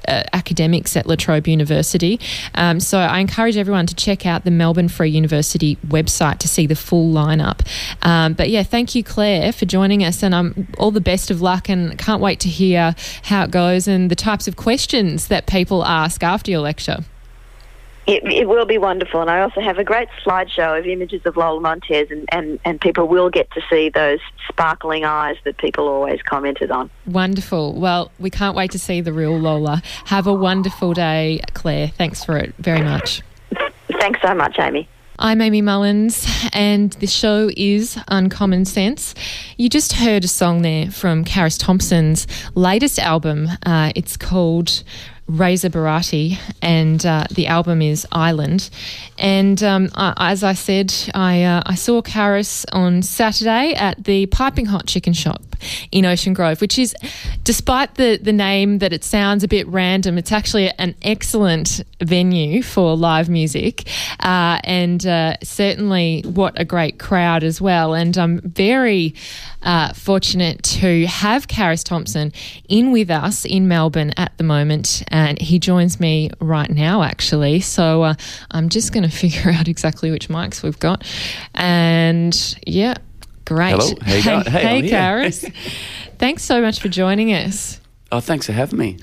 A: uh, academics at La Trobe University. Um, so I encourage everyone to check out the Melbourne Free University website to see the full lineup. Um, but yeah, thank you, Clare, for joining us, and um, all the best of luck. And can't wait to hear how it goes and the types of questions that people ask after your lecture.
C: It, it, will be wonderful, and I also have a great slideshow of images of Lola Montez, and, and, and people will get to see those sparkling eyes that people always commented on.
A: Wonderful. Well, we can't wait to see the real Lola. Have a wonderful day, Clare. Thanks for it very much.
C: Thanks so much, Amy.
A: I'm Amy Mullins, and the show is Uncommon Sense. You just heard a song there from Carus Thompson's latest album. Uh, it's called Reza Barati, and uh, the album is Island. And um, I, as I said, I, uh, I saw Carus on Saturday at the Piping Hot Chicken Shop in Ocean Grove, which is, despite the, the name that it sounds a bit random, it's actually an excellent venue for live music. Uh, and uh, certainly what a great crowd as well. And I'm very uh, fortunate to have Carus Thompson in with us in Melbourne at the moment. And he joins me right now, actually. So uh, I'm just going to figure out exactly which mics we've got. And yeah, Great.
D: Hello. Hey,
A: hey, hey, hey Carus. thanks so much for joining us.
D: Oh, thanks for having me.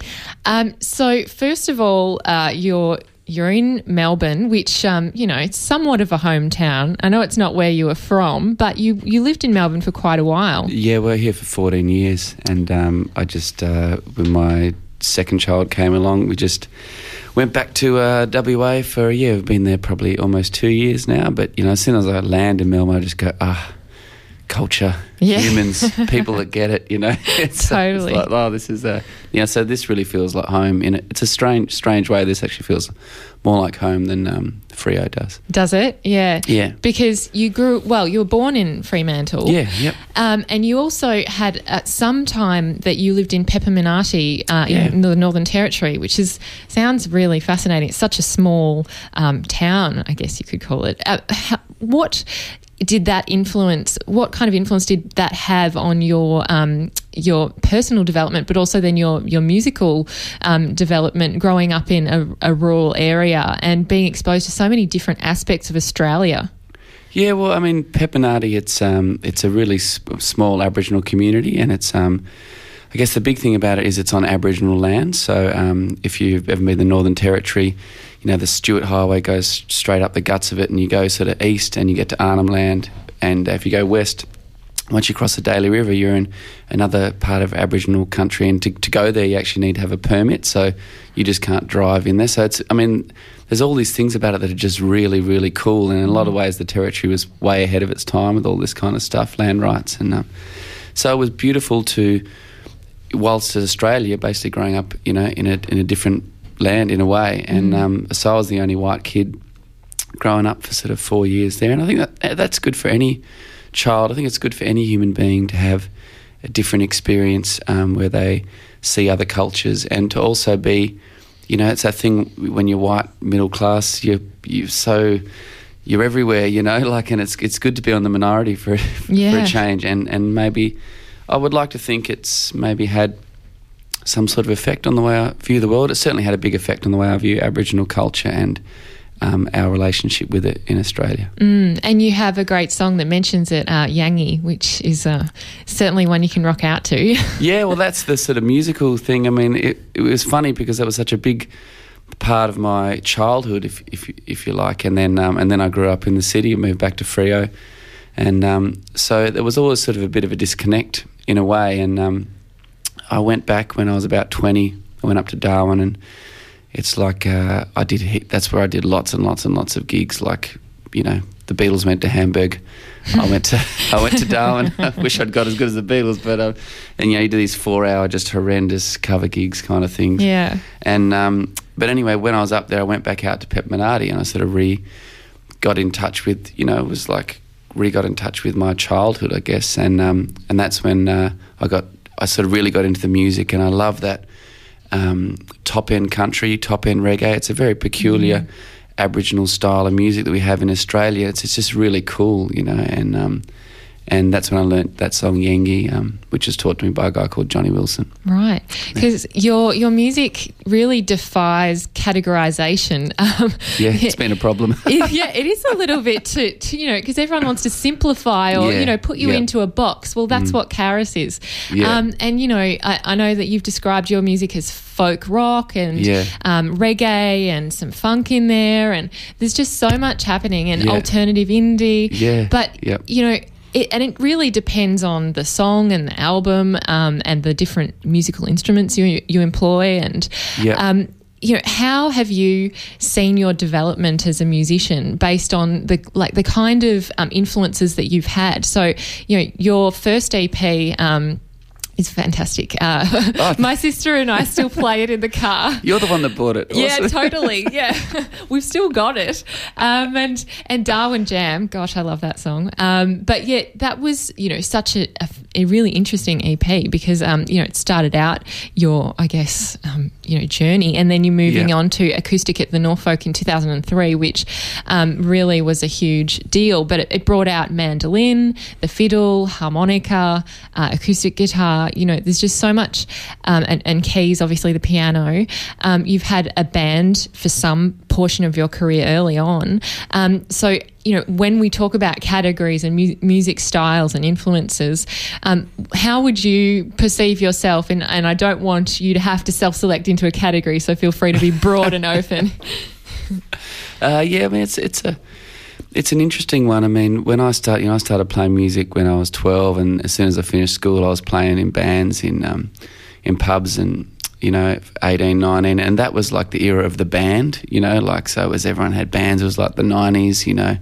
A: Um, so, first of all, uh, you're you're in Melbourne, which um, you know it's somewhat of a hometown. I know it's not where you were from, but you you lived in Melbourne for quite a while.
D: Yeah, we're here for 14 years, and um, I just uh, when my second child came along, we just went back to uh, WA for a year. We've been there probably almost two years now. But you know, as soon as I land in Melbourne, I just go ah culture, yeah. humans, people that get it. You know,
A: it's, totally.
D: It's like, oh, this is a yeah. So this really feels like home. In it, it's a strange, strange way. This actually feels more like home than um, Freo does.
A: Does it? Yeah.
D: Yeah.
A: Because you grew well. You were born in Fremantle.
D: Yeah. Yep.
A: Um, and you also had at some time that you lived in Peppimenarti uh, yeah. in the Northern Territory, which is sounds really fascinating. It's such a small um, town, I guess you could call it. Uh, what did that influence? What kind of influence did that have on your um, your personal development, but also then your your musical um, development? Growing up in a, a, rural area and being exposed to so many different aspects of Australia.
D: Yeah, well, I mean, Peppimenarti, it's um, it's a really sp- small Aboriginal community, and it's um, I guess the big thing about it is it's on Aboriginal land. So um, if you've ever been to the Northern Territory, you know the Stuart Highway goes straight up the guts of it, and you go sort of east and you get to Arnhem Land, and if you go west, once you cross the Daly River, you're in another part of Aboriginal country, and to, to go there, you actually need to have a permit, so you just can't drive in there. So it's, I mean, there's all these things about it that are just really, really cool, and in a lot of ways, the territory was way ahead of its time with all this kind of stuff, land rights, and um, so it was beautiful to whilst in Australia, basically growing up, you know, in a in a different land in a way, and um, so I was the only white kid growing up for sort of four years there, and I think that that's good for any child. I think it's good for any human being to have a different experience um, where they see other cultures and to also be, you know, it's that thing when you're white, middle class, you're you're so you're everywhere, you know, like, and it's it's good to be on the minority for
A: Yeah.
D: for a change, and and maybe I would like to think it's maybe had some sort of effect on the way I view the world. It certainly had a big effect on the way I view Aboriginal culture and um, our relationship with it in Australia.
A: Mm, and you have a great song that mentions it, uh, Yangi, which is uh, certainly one you can rock out to.
D: yeah, well, that's the sort of musical thing. I mean, it, it was funny because that was such a big part of my childhood, if if, if you like, and then um, and then I grew up in the city and moved back to Freo, and um, so there was always sort of a bit of a disconnect in a way. And um, I went back when I was about twenty. I went up to Darwin, and it's like uh, I did. That's where I did lots and lots and lots of gigs. Like you know, the Beatles went to Hamburg. I went to I went to Darwin. I wish I'd got as good as the Beatles, but um, and you know, you do these four hour just horrendous cover gigs kind of things.
A: yeah.
D: And um, but anyway, when I was up there, I went back out to Peppimenarti and I sort of re got in touch with you know it was like re got in touch with my childhood, I guess, and um, and that's when uh, I got I sort of really got into the music and I love that um, top end country, top end reggae. It's a very peculiar. Aboriginal style of music that we have in Australia. It's, it's just really cool, you know, and um, and that's when I learnt that song Yengi, um, which was taught to me by a guy called Johnny Wilson.
A: Right, because your your music really defies categorization. Um,
D: Yeah, it's been a problem.
A: it- yeah, it is a little bit to, to you know because everyone wants to simplify or
D: Yeah,
A: you know put you
D: yeah.
A: into a box. Well, that's what Carus is.
D: Yeah.
A: Um, and you know, I, I know that you've described your music as folk rock and
D: Yeah.
A: um, reggae and some funk in there, and there's just so much happening and
D: Yeah.
A: alternative indie.
D: Yeah,
A: but
D: yep.
A: you know. It, and it really depends on the song and the album um, and the different musical instruments you you employ and
D: Yep.
A: um, you know how have you seen your development as a musician based on the like the kind of um, influences that you've had so you know your first ep um, is fantastic uh,
D: Oh.
A: my sister and i still play it in the car
D: You're the one that bought it.
A: yeah, totally. Yeah, we've still got it. Um, and and Darwin Jam, gosh, I love that song. Um, but yeah, that was you know such a, a, a really interesting EP because um, you know it started out your I guess um, you know journey, and then you're moving
D: Yeah.
A: on to acoustic at the Norfolk in 2003, which um, really was a huge deal. But it, it brought out mandolin, the fiddle, harmonica, uh, acoustic guitar. You know, there's just so much, um, and, and keys, obviously the piano. Um, you've had a band for some portion of your career early on. Um, so, you know, when we talk about categories and mu- music styles and influences, um, how would you perceive yourself? And, and I don't want you to have to self select into a category, so feel free to be broad and open.
D: Uh, yeah, I mean it's it's a it's an interesting one. I mean, when I start, you know, I started playing music when I was twelve, and as soon as I finished school, I was playing in bands in um, in pubs and you know 18 19 and that was like the era of the band you know like so as everyone had bands it was like the 90s you know.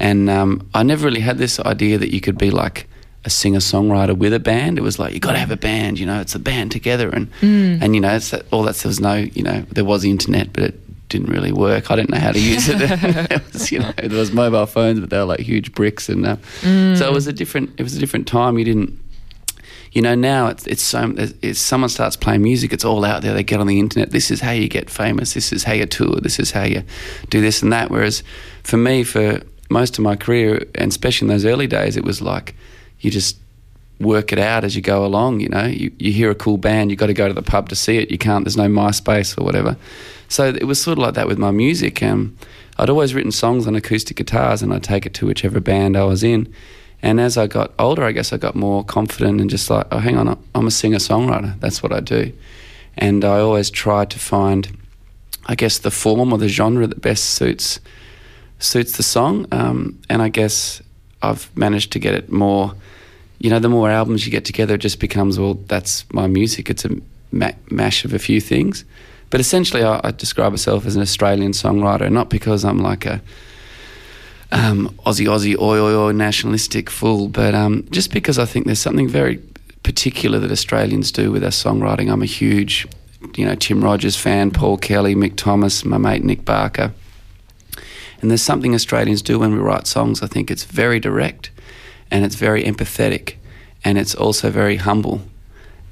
D: And um, i never really had this idea that you could be like a singer songwriter with a band. It was like you got to have a band you know it's a band together and and you know it's that, all that there was no you know there was the internet but it didn't really work. I didn't know how to use it. it was, you know, there was mobile phones, but they were like huge bricks, and uh, so it was a different. It was a different time. You didn't, you know. Now it's it's so. It's someone starts playing music, it's all out there. They get on the internet. This is how you get famous. This is how you tour. This is how you do this and that. Whereas for me, for most of my career, and especially in those early days, it was like you just work it out as you go along. You know, you, you hear a cool band, you got to go to the pub to see it. You can't. There's no MySpace or whatever. So it was sort of like that with my music. Um, I'd always written songs on acoustic guitars, and I'd take it to whichever band I was in. And as I got older, I guess I got more confident and just like, oh, hang on, I'm a singer songwriter. That's what I do. And I always try to find, I guess, the form or the genre that best suits suits the song. Um, and I guess I've managed to get it more you know, the more albums you get together, it just becomes, well, that's my music. It's a ma- mash of a few things. But essentially, I, I describe myself as an Australian songwriter, not because I'm like a um, Aussie, Aussie, oi, oi, oi, nationalistic fool, but um, just because I think there's something very particular that Australians do with our songwriting. I'm a huge, you know, Tim Rogers fan, Paul Kelly, Mick Thomas, my mate Nick Barker. And there's something Australians do when we write songs. I think it's very direct, and it's very empathetic, and it's also very humble.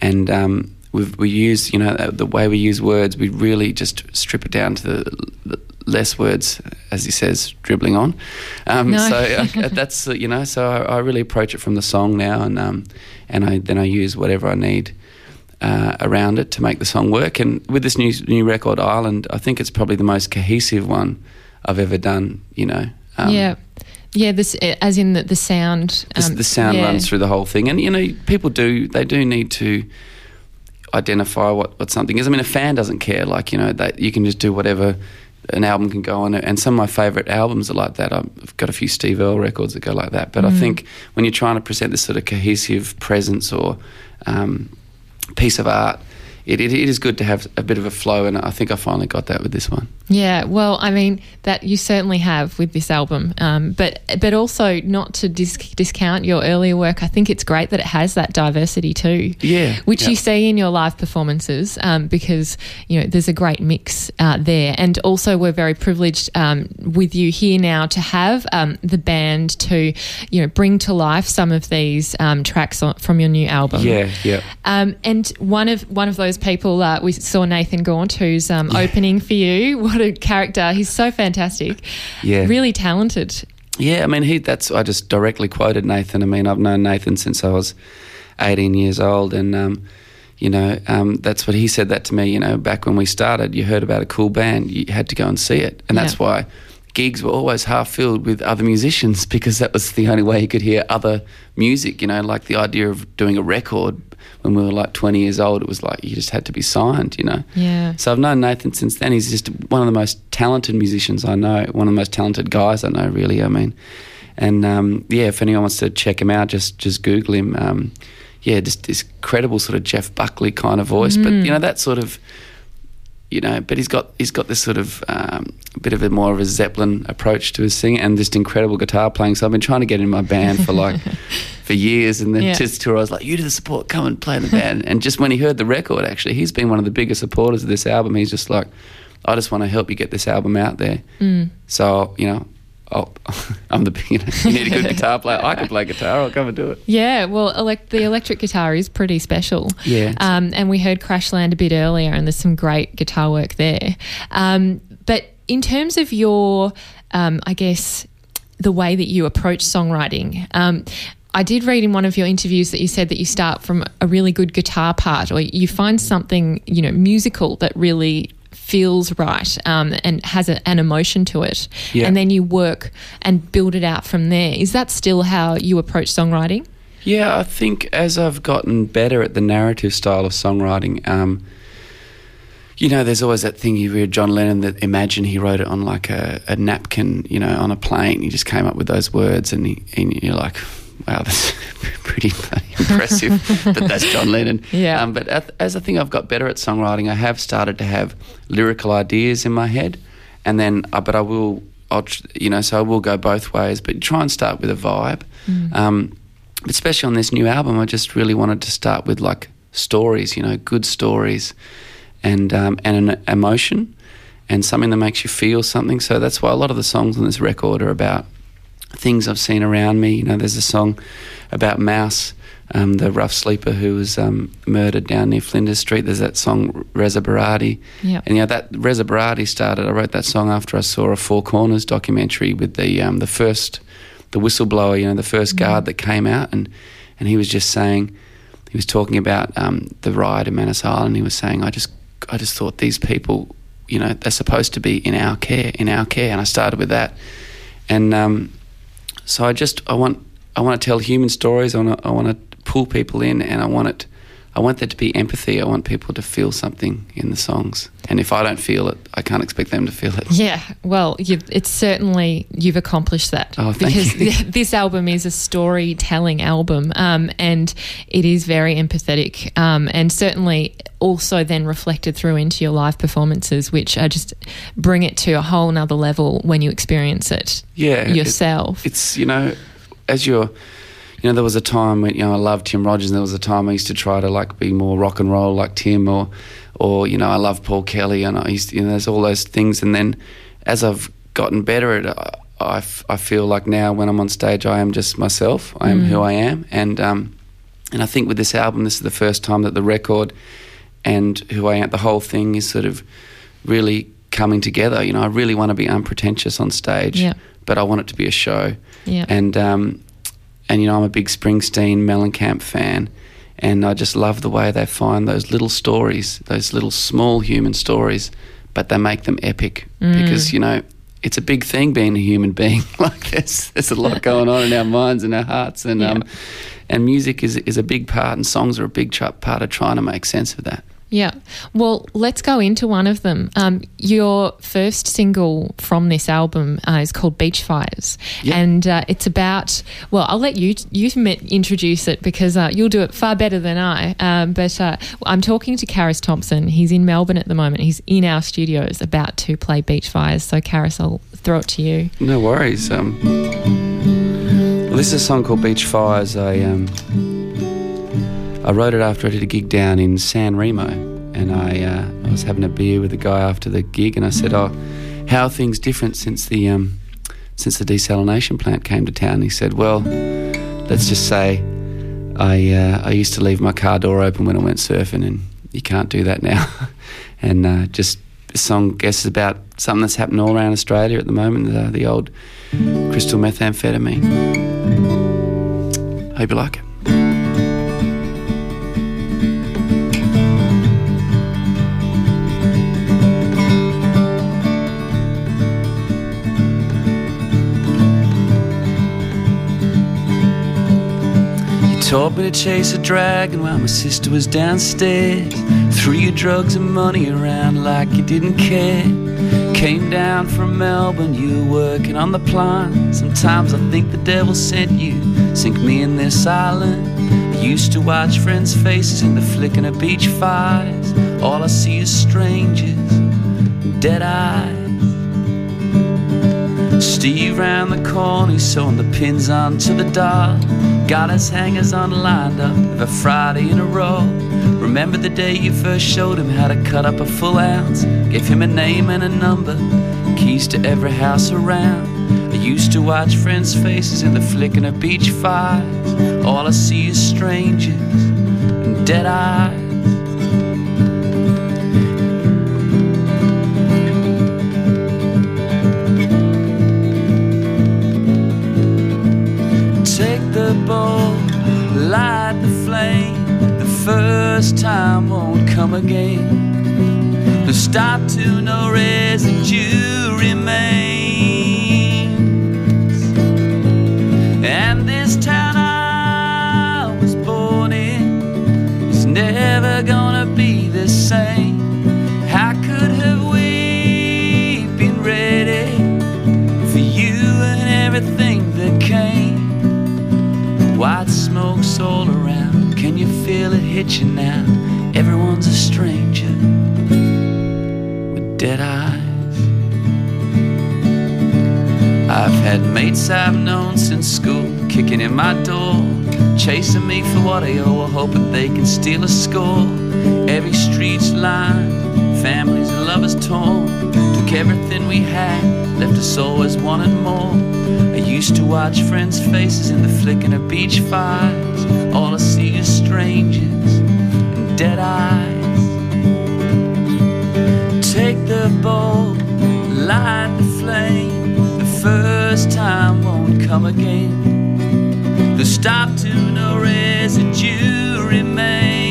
D: And um, we've, we use, you know, the way we use words, we really just strip it down to the, the less words, as he says, dribbling on. Um,
A: No.
D: So uh, that's uh, you know, so I, I really approach it from the song now, and um, and I then I use whatever I need. Uh, around it to make the song work, and with this new new record, Island, I think it's probably the most cohesive one I've ever done. You know, um,
A: yeah. Yeah, this as in the, the sound.
D: the,
A: um,
D: the sound
A: yeah.
D: runs through the whole thing, and you know, people do they do need to identify what, what something is. I mean, a fan doesn't care. Like you know, that you can just do whatever. An album can go on, and some of my favourite albums are like that. I've got a few Steve Earle records that go like that. But I
A: Mm.
D: think when you're trying to present this sort of cohesive presence or um, piece of art, it, it, it is good to have a bit of a flow, and I think I finally got that with this one.
A: Yeah, well, I mean that you certainly have with this album, um, but but also not to dis- discount your earlier work. I think it's great that it has that diversity too.
D: Yeah,
A: which
D: yeah.
A: you see in your live performances, um, because you know there's a great mix uh, there, and also we're very privileged um, with you here now to have um, the band to you know bring to life some of these um, tracks on, from your new album.
D: Yeah, yeah.
A: Um, and one of one of those people, uh, we saw Nathan Gaunt, who's um, opening for you. What a character! He's so fantastic.
D: Yeah.
A: really talented.
D: Yeah, I mean, he. That's I just directly quoted Nathan. I mean, I've known Nathan since I was 18 years old, and um, you know, um, that's what he said that to me. You know, back when we started, you heard about a cool band, you had to go and see it, and that's
A: Yeah.
D: why gigs were always half filled with other musicians because that was the only way you could hear other music. You know, like the idea of doing a record when we were like 20 years old, it was like you just had to be signed. You know.
A: Yeah.
D: So I've known Nathan since then. He's just one of the most talented musicians I know, one of the most talented guys I know, really. I mean, and um, yeah, if anyone wants to check him out, just just Google him. Um, yeah, just this credible sort of Jeff Buckley kind of voice, but you know that sort of, you know, but he's got he's got this sort of um, bit of a more of a Zeppelin approach to his singing and just incredible guitar playing. So I've been trying to get in my band for like for years, and then
A: Yeah.
D: just tour. I was like, "You do the support, come and play in the band." and just when he heard the record, actually, he's been one of the biggest supporters of this album. He's just like, "I just want to help you get this album out there."
A: Mm.
D: So you know. I'll, I'm the you, know, you need a good guitar player. I can play guitar. I'll come and do it.
A: Yeah, well, elect- the electric guitar is pretty special.
D: Yeah.
A: Um, and we heard Crashland a bit earlier, and there's some great guitar work there. Um, but in terms of your, um, I guess, the way that you approach songwriting, um, I did read in one of your interviews that you said that you start from a really good guitar part, or you find something, you know, musical that really feels right um, and has a, an emotion to it,
D: Yeah.
A: and then you work and build it out from there. Is that still how you approach songwriting?
D: Yeah, I think as I've gotten better at the narrative style of songwriting, um, you know, there's always that thing you read John Lennon that imagine he wrote it on like a, a napkin, you know, on a plane. He just came up with those words, and, he, and you're like, wow, that's pretty impressive that that's John Lennon.
A: Yeah.
D: Um, but as I think I've got better at songwriting, I have started to have lyrical ideas in my head, and then, uh, but I will, I'll, you know, so I will go both ways. But try and start with a vibe. Um, especially on this new album, I just really wanted to start with like stories, you know, good stories, and um, and an emotion, and something that makes you feel something. So that's why a lot of the songs on this record are about things I've seen around me. You know, there's a song about Mouse, um, the rough sleeper who was um, murdered down near Flinders Street. There's that song Reza Barati. And you know that Reza Barati started. I wrote that song after I saw a Four Corners documentary with the um, the first the whistleblower. You know, the first guard that came out, and and he was just saying he was talking about um, the riot in Manus Island. He was saying, I just I just thought these people, you know, they're supposed to be in our care, in our care. And I started with that, and um, so I just I want I want to tell human stories. I want to, I want to pull people in, and I want it. I want there to be empathy. I want people to feel something in the songs. And if I don't feel it, I can't expect them to feel it.
A: Yeah, well, you've, it's certainly you've accomplished that
D: Oh, thank
A: because
D: you.
A: th- this album is a storytelling album, um, and it is very empathetic, um, and certainly also then reflected through into your live performances, which are just bring it to a whole nother level when you experience it
D: Yeah, it-
A: yourself.
D: it's you know, as you're you know, there was a time when you know I loved Tim Rogers, and there was a time I used to try to like be more rock and roll like Tim, or or you know I love Paul Kelly, and I used to, you know there's all those things, and then as I've gotten better at it, I, I feel like now when I'm on stage, I am just myself. I am mm. who I am, and um, and I think with this album, this is the first time that the record and who I am, the whole thing is sort of really coming together. You know, I really want to be unpretentious on stage,
A: yeah.
D: but I want it to be a show.
A: Yeah.
D: And um, and you know, I'm a big Springsteen, Mellencamp fan, and I just love the way they find those little stories, those little small human stories, but they make them epic mm. because you know it's a big thing being a human being. like there's there's a lot going on in our minds and our hearts, and yeah. um, and music is is a big part, and songs are a big part of trying to make sense of that.
A: Yeah. Well, let's go into one of them. Um, your first single from this album uh, is called Beach Fires. Yep. And uh, it's about, well, I'll let you you introduce it because uh, you'll do it far better than I. Um, but uh, I'm talking to Carus Thompson. He's in Melbourne at the moment. He's in our studios about to play Beach Fires. So, Carus, I'll throw it to you.
D: No worries. Um, well, this is a song called Beach Fires. I. I wrote it after I did a gig down in San Remo, and I, uh, I was having a beer with the guy after the gig, and I said, "Oh, how things different since the um, since the desalination plant came to town?" He said, "Well, let's just say I uh, I used to leave my car door open when I went surfing, and you can't do that now." and uh, just this song, guess, is about something that's happening all around Australia at the moment, uh, the old crystal methamphetamine. Hope you like it. Taught me to chase a dragon while my sister was downstairs. Threw your drugs and money around like you didn't care. Came down from Melbourne, you were working on the plant. Sometimes I think the devil sent you, sink me in this island. I used to watch friends' faces in the flickering of beach fires. All I see is strangers, dead eyes. Steve round the corner, he's sewing the pins onto the doll. Got his hangers on lined up every Friday in a row. Remember the day you first showed him how to cut up a full ounce? Gave him a name and a number, keys to every house around. I used to watch friends' faces in the flickering of beach fires. All I see is strangers and dead eyes. First time won't come again. No stop to no residue remains. And this town I was born in is never gonna be all around can you feel it hit you now? Everyone's a stranger with dead eyes. I've had mates I've known since school kicking in my door, chasing me for what I owe, hoping they can steal a score. Every street's lined, families and lovers torn. Took everything we had, left us always wanting more. I used to watch friends' faces in the flickering of beach fires. All I see is strangers and dead eyes. Take the bowl, light the flame. The first time won't come again. The stop to no residue remains.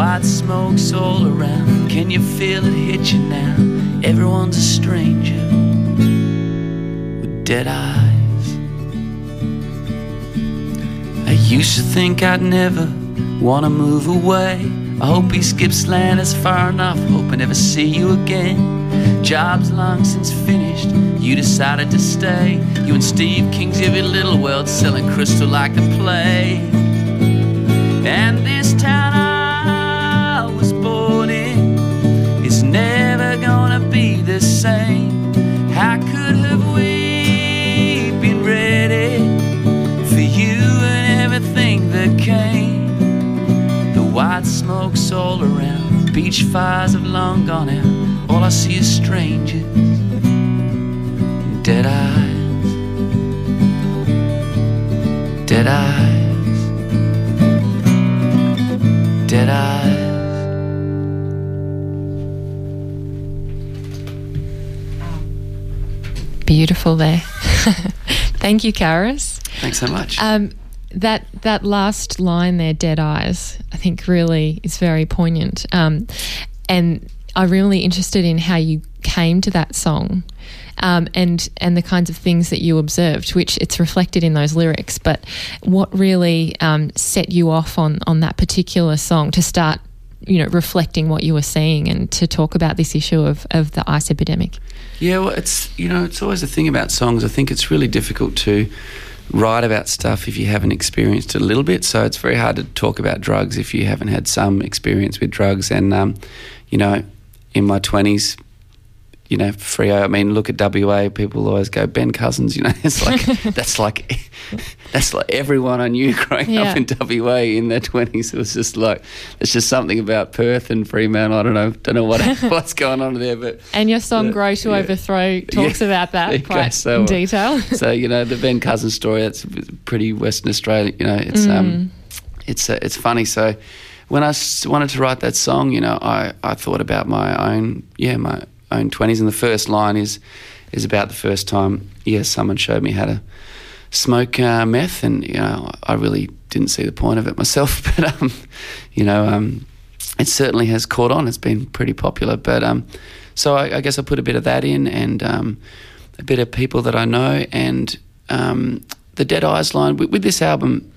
D: White smoke's all around. Can you feel it hit you now? Everyone's a stranger with dead eyes. I used to think I'd never want to move away. I hope he skips land as far enough. Hope I never see you again. job's long since finished. You decided to stay. You and Steve King's every little world selling crystal like the play. And this town I same. How could have we been ready for you and everything that came? The white smoke's all around, beach fires have long gone out. All I see is strangers, dead eyes, dead eyes, dead eyes.
A: Beautiful there. Thank you, Carus.
D: Thanks so much.
A: Um, that that last line there, "dead eyes," I think really is very poignant. Um, and I'm really interested in how you came to that song, um, and and the kinds of things that you observed, which it's reflected in those lyrics. But what really um, set you off on on that particular song to start, you know, reflecting what you were seeing and to talk about this issue of of the ice epidemic.
D: Yeah, well, it's you know, it's always the thing about songs. I think it's really difficult to write about stuff if you haven't experienced it a little bit. So it's very hard to talk about drugs if you haven't had some experience with drugs. And um, you know, in my twenties, you know, Freo. I mean, look at WA. People always go Ben Cousins. You know, it's like that's like that's like everyone I knew growing
A: Yeah.
D: up in WA in their twenties. It was just like it's just something about Perth and Fremantle. I don't know, don't know what what's going on there, but
A: And your song
D: Yeah,
A: "Grow to
D: yeah.
A: Overthrow" talks
D: Yeah.
A: about that quite
D: So,
A: in
D: uh,
A: detail.
D: so you know the Ben Cousins story. That's pretty Western Australian. You know, it's
A: Mm.
D: um, it's uh, it's funny. So when I wanted to write that song, you know, I, I thought about my own yeah my own twenties, and the first line is is about the first time yeah someone showed me how to smoke uh, meth, and you know I really didn't see the point of it myself, but um, you know um, it certainly has caught on. It's been pretty popular, but um, so I, I guess I put a bit of that in and um, a bit of people that I know and um, the Dead Eyes line with, with this album.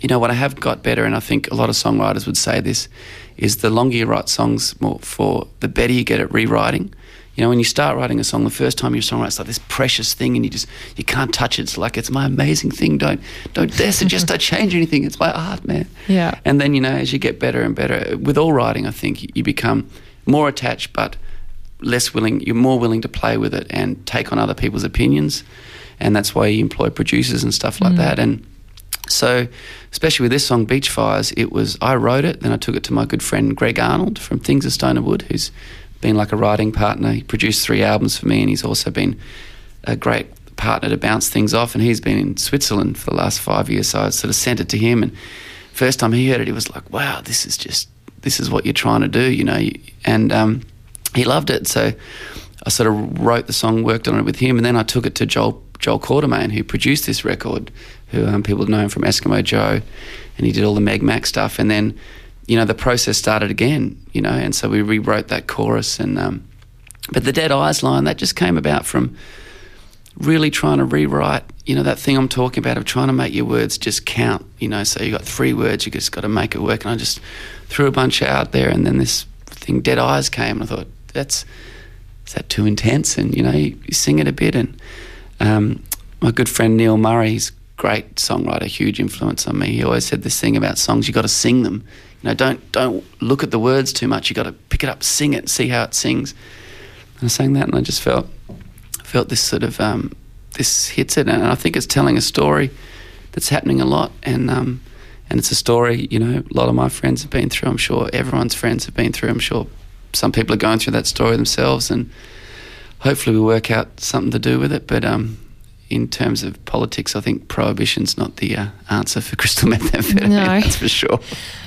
D: You know what I have got better, and I think a lot of songwriters would say this, is the longer you write songs, more for the better you get at rewriting. You know, when you start writing a song, the first time you songwrite, it's like this precious thing, and you just you can't touch it. It's like it's my amazing thing. Don't don't dare suggest I change anything. It's my art, man.
A: Yeah.
D: And then you know, as you get better and better with all writing, I think you become more attached, but less willing. You're more willing to play with it and take on other people's opinions, and that's why you employ producers and stuff like mm. that. And so, especially with this song, Beach Fires, it was I wrote it, then I took it to my good friend Greg Arnold from Things of Stone and Wood, who's been like a writing partner. He produced three albums for me, and he's also been a great partner to bounce things off. And he's been in Switzerland for the last five years, so I sort of sent it to him. And first time he heard it, he was like, "Wow, this is just this is what you're trying to do," you know. And um, he loved it, so I sort of wrote the song, worked on it with him, and then I took it to Joel Joel Quartermain, who produced this record, who um, people know him from Eskimo Joe, and he did all the Meg Mac stuff. And then, you know, the process started again, you know, and so we rewrote that chorus. And um, but the Dead Eyes line that just came about from really trying to rewrite, you know, that thing I'm talking about of trying to make your words just count, you know. So you got three words, you just got to make it work. And I just threw a bunch out there, and then this thing, Dead Eyes, came, and I thought that's is that too intense? And you know, you, you sing it a bit. And um, my good friend Neil Murray, he's great songwriter, huge influence on me. He always said this thing about songs: you got to sing them. You know, don't don't look at the words too much. You got to pick it up, sing it, see how it sings. And I sang that, and I just felt felt this sort of um, this hits it, and I think it's telling a story that's happening a lot, and um, and it's a story you know a lot of my friends have been through. I'm sure everyone's friends have been through. I'm sure some people are going through that story themselves, and hopefully we work out something to do with it. But um, in terms of politics, I think prohibition's not the uh, answer for crystal methamphetamine.
A: No.
D: That's for sure.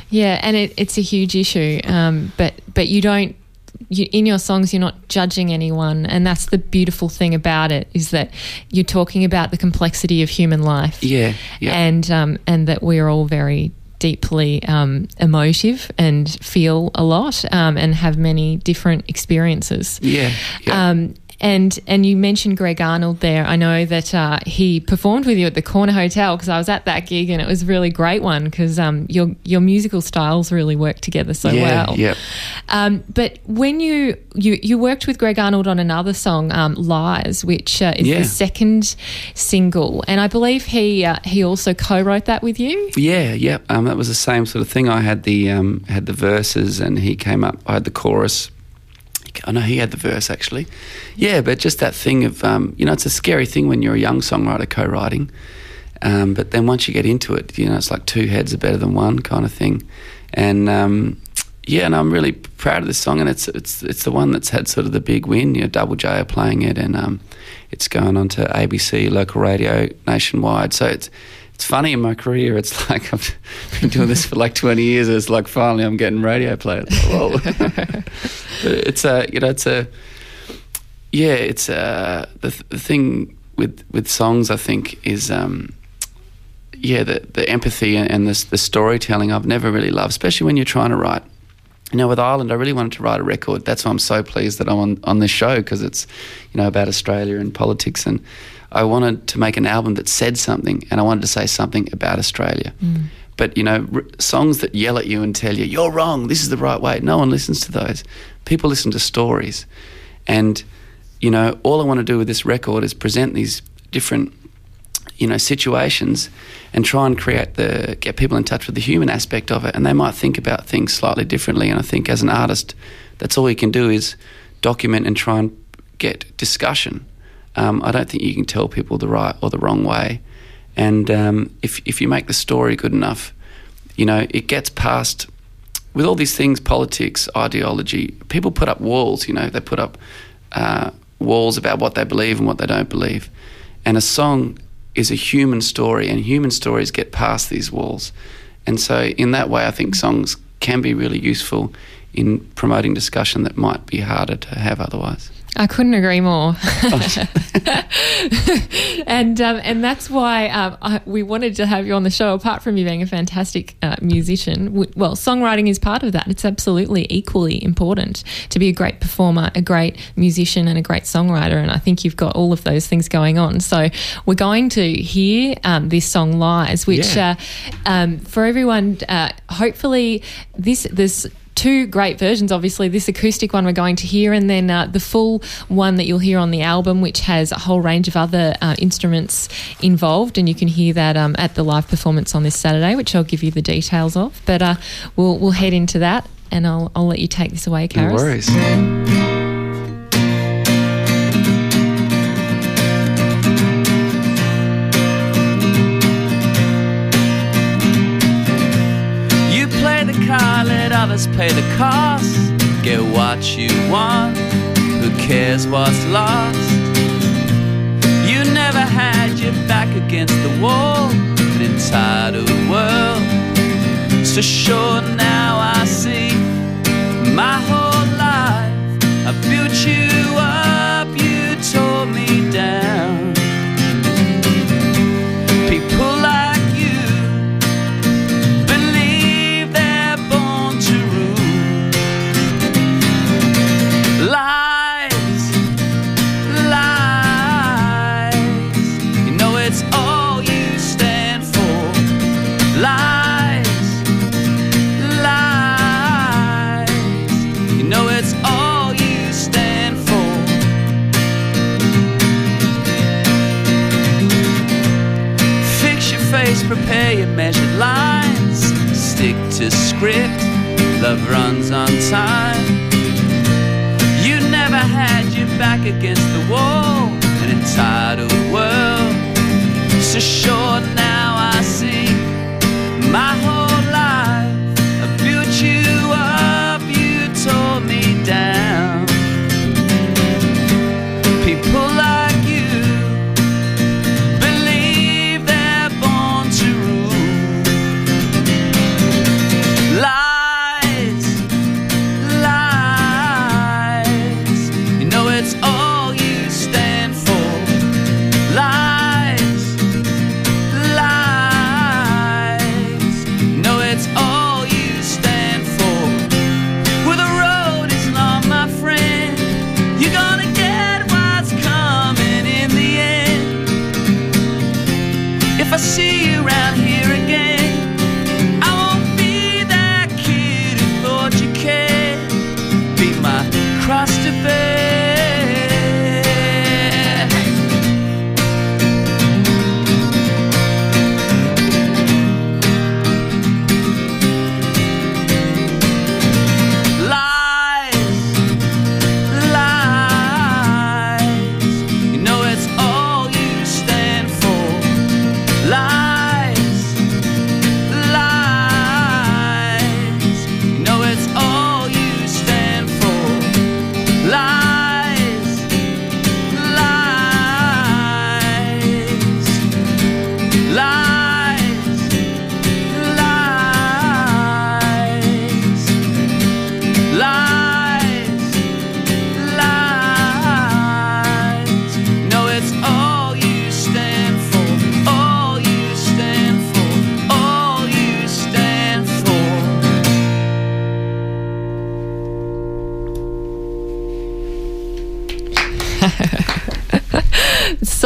A: Yeah, and it, it's a huge issue. Um, but but you don't you, in your songs you're not judging anyone, and that's the beautiful thing about it is that you're talking about the complexity of human life.
D: Yeah, yeah.
A: and um, and that we're all very deeply um, emotive and feel a lot um, and have many different experiences.
D: Yeah, yeah.
A: Um, and and you mentioned Greg Arnold there. I know that uh, he performed with you at the Corner Hotel because I was at that gig and it was a really great one because um, your your musical styles really work together so
D: yeah,
A: well.
D: Yep.
A: Um, but when you, you you worked with Greg Arnold on another song, um, "Lies," which uh, is
D: Yeah.
A: the second single, and I believe he uh, he also co-wrote that with you.
D: Yeah, yeah. Um, that was the same sort of thing. I had the um, had the verses, and he came up. I had the chorus. I know he had the verse actually. Yeah, but just that thing of um, you know, it's a scary thing when you're a young songwriter co-writing. Um, but then once you get into it, you know, it's like two heads are better than one kind of thing. And um, yeah, and I'm really proud of this song, and it's it's it's the one that's had sort of the big win. You know, Double J are playing it, and um, it's going on to ABC local radio nationwide. So it's it's funny in my career. It's like I've been doing this for like 20 years. It's like finally I'm getting radio play. It's like, it's a you know it's a yeah it's a the, th- the thing with with songs I think is um, yeah the the empathy and, and the the storytelling I've never really loved, especially when you're trying to write. You know, with Island, I really wanted to write a record. That's why I'm so pleased that I'm on, on this show because it's, you know, about Australia and politics. And I wanted to make an album that said something, and I wanted to say something about Australia. Mm. But you know, r- songs that yell at you and tell you you're wrong, this is the right way. No one listens to those. People listen to stories, and you know, all I want to do with this record is present these different you know situations and try and create the get people in touch with the human aspect of it and they might think about things slightly differently and I think as an artist that's all you can do is document and try and get discussion um, I don't think you can tell people the right or the wrong way and um, if, if you make the story good enough you know it gets past with all these things politics ideology people put up walls you know they put up uh, walls about what they believe and what they don't believe and a song is a human story, and human stories get past these walls. And so, in that way, I think songs can be really useful in promoting discussion that might be harder to have otherwise.
A: I couldn't agree more. and um, and that's why um, I, we wanted to have you on the show. Apart from you being a fantastic uh, musician, w- well, songwriting is part of that. It's absolutely equally important to be a great performer, a great musician, and a great songwriter. And I think you've got all of those things going on. So we're going to hear um, this song "Lies," which
D: Yeah.
A: uh, um, for everyone, uh, hopefully this this two great versions obviously. This acoustic one we're going to hear and then uh, the full one that you'll hear on the album which has a whole range of other uh, instruments involved. And you can hear that um, at the live performance on this saturday which i'll give you the details of. But uh, we'll, we'll head into that and I'll, I'll let you take this away
D: No worries.
B: Others pay the cost. Get what you want, who cares what's lost? You never had your back against the wall, an entitled world. So sure now I see my whole life. I built you up, you tore me down. Prepare your measured lines. Stick to script, love runs on time. You never had your back against the wall, an entitled world. So sure now I see my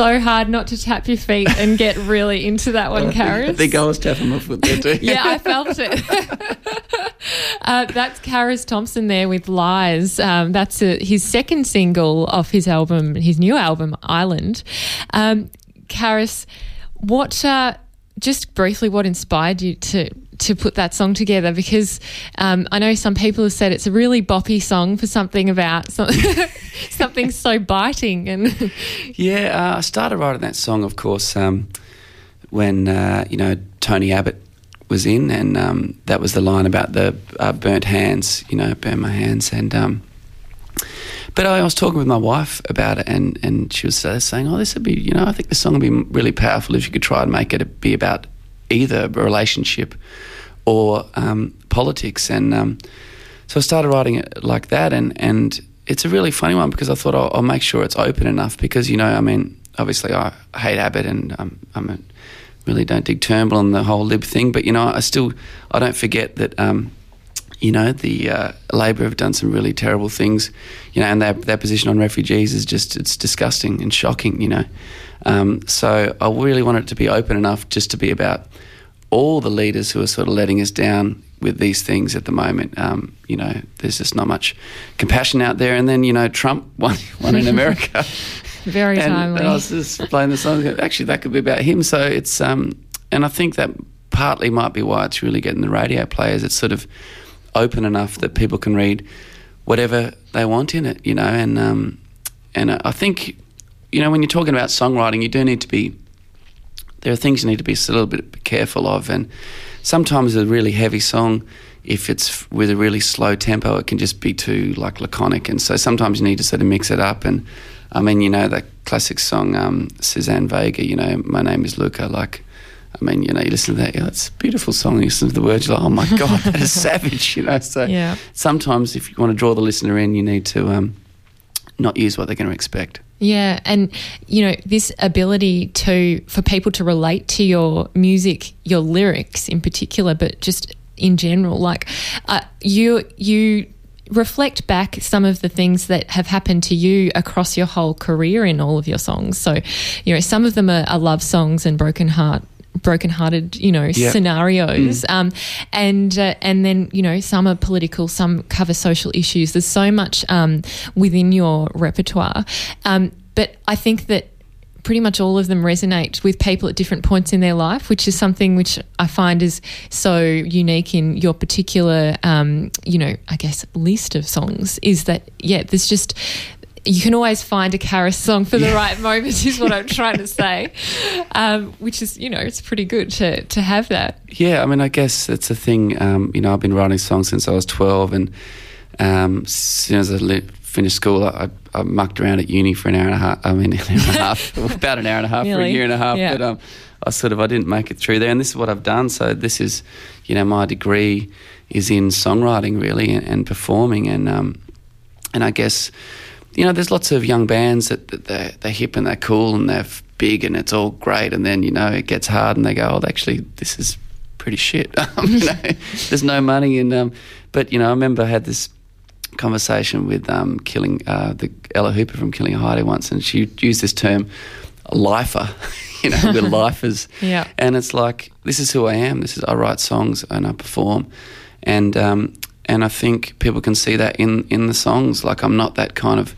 A: so hard not to tap your feet and get really into that one, Carus.
D: I think I was tapping my foot there too.
A: yeah, I felt it. uh, that's Carus Thompson there with Lies. Um, that's a, his second single off his album, his new album, Island. Um, Carus, what, uh, just briefly, what inspired you to to put that song together because um, I know some people have said it's a really boppy song for something about something so biting and
D: yeah uh, I started writing that song of course um, when uh, you know Tony Abbott was in and um, that was the line about the uh, burnt hands you know burn my hands and um, but I was talking with my wife about it, and, and she was uh, saying, "Oh, this would be, you know, I think this song would be really powerful if you could try and make it be about either a relationship or um, politics. And um, so I started writing it like that, and and it's a really funny one because I thought I'll, I'll, make sure it's open enough because you know I mean obviously I hate Abbott and um, I'm a, really don't dig Turnbull and the whole Lib thing, but you know I still I don't forget that. Um, you know, the uh, Labor have done some really terrible things, you know, and their, their position on refugees is just, it's disgusting and shocking, you know. Um, so I really want it to be open enough just to be about all the leaders who are sort of letting us down with these things at the moment. Um, you know, there's just not much compassion out there. And then, you know, Trump won, won in America.
A: Very
D: and,
A: timely.
D: And I was just playing the song. Actually, that could be about him. So it's, um, and I think that partly might be why it's really getting the radio players. It's sort of open enough that people can read whatever they want in it, you know. And um, and I think, you know, when you're talking about songwriting, you do need to be there are things you need to be a little bit careful of. And sometimes a really heavy song, if it's with a really slow tempo, it can just be too like laconic. And so sometimes you need to sort of mix it up. And I mean, you know, that classic song, um, Suzanne Vega, you know, My Name is Luka, like, I mean, you know, you listen to that, yeah, it's a beautiful song. You listen to the words, you're like, oh my God, that is savage, you know. So
A: yeah.
D: sometimes if you want to draw the listener in, you need to um, not use what they're going to expect.
A: Yeah, and you know this ability to for people to relate to your music, your lyrics in particular, but just in general, like uh, you you reflect back some of the things that have happened to you across your whole career in all of your songs. So, you know, some of them are, are love songs and broken heart broken-hearted, you know,
D: Yeah.
A: scenarios, um, and uh, and then you know some are political, some cover social issues. There's so much um, within your repertoire, um, but I think that pretty much all of them resonate with people at different points in their life, which is something which I find is so unique in your particular, um, you know, I guess list of songs. Is that yeah? There's just you can always find a Carus song for the right moment, is what I'm trying to say. Um, which is, you know, it's pretty good to to have that.
D: Yeah, I mean, I guess it's a thing. Um, you know, I've been writing songs since I was 12, and um, as soon as I li- finished school, I, I mucked around at uni for an hour and a half. I mean, an hour and a half, about an hour and a half for a year and a half.
A: Yeah.
D: But um, I sort of I didn't make it through there, and this is what I've done. So this is, you know, my degree is in songwriting really and, and performing, and um, and I guess you know, there's lots of young bands that, that they're, they're hip and they're cool and they're big and it's all great, and then you know it gets hard and they go, oh, actually, this is pretty shit. Um, you know, there's no money, and um, but you know, I remember I had this conversation with um, Killing uh, the Ella Hooper from Killing Heidi once, and she used this term, lifer. you know, we're lifers.
A: Yeah.
D: And it's like this is who I am. This is I write songs and I perform, and um, and I think people can see that in in the songs. Like I'm not that kind of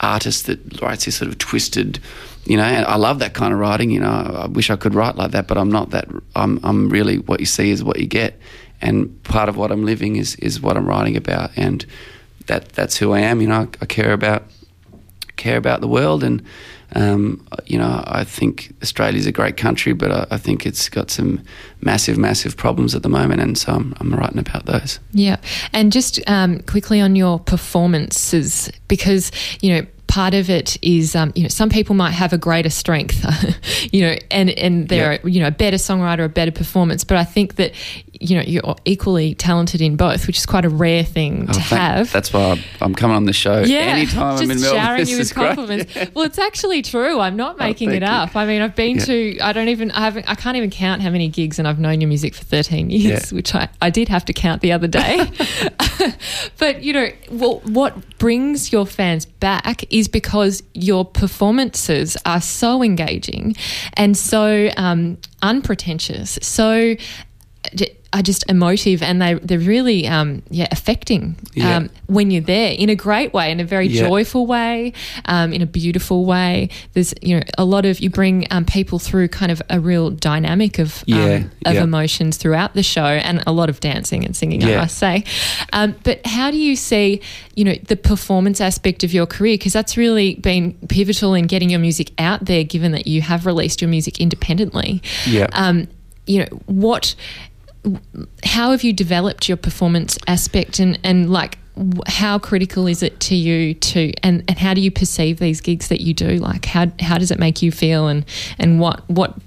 D: artist that writes this sort of twisted. You know, and I love that kind of writing. You know, I wish I could write like that, but I'm not that. I'm I'm really what you see is what you get, and part of what I'm living is is what I'm writing about, and that that's who I am. You know, I, I care about care about the world and um, you know I think Australia's a great country but I, I think it's got some massive massive problems at the moment and so I'm, I'm writing about those
A: Yeah. And just um, quickly on your performances, because, you know, part of it is, um, you know, some people might have a greater strength, you know, and, and they're, you know, a better songwriter, a better performance. But I think that you know you're equally talented in both, which is quite a rare thing
D: Oh,
A: to
D: thank-
A: have.
D: That's why I'm- coming on the show
A: yeah,
D: anytime
A: just
D: I'm in Melbourne.
A: showering
D: This
A: you with compliments. Well, it's actually true. I'm not making it
D: thank you.
A: up. I mean, I've been
D: Yeah.
A: to. I don't even. I haven't. I can't even count how many gigs, and I've known your music for 13 years,
D: Yeah.
A: which I I did have to count the other day. but you know, what what brings your fans back is because your performances are so engaging and so um, unpretentious, so are just emotive, and they they're really um, yeah affecting
D: Yeah.
A: um, when you're there in a great way, in a very
D: Yeah.
A: joyful way, um, in a beautiful way. There's you know a lot of you bring um, people through kind of a real dynamic of
D: Yeah,
A: um, of
D: yeah.
A: emotions throughout the show, and a lot of dancing and singing, I must say. Um, but how do you see you know the performance aspect of your career? Because that's really been pivotal in getting your music out there, given that you have released your music independently.
D: Yeah.
A: Um, you know what how have you developed your performance aspect and, and like how critical is it to you to and, and how do you perceive these gigs that you do like how how does it make you feel and and what what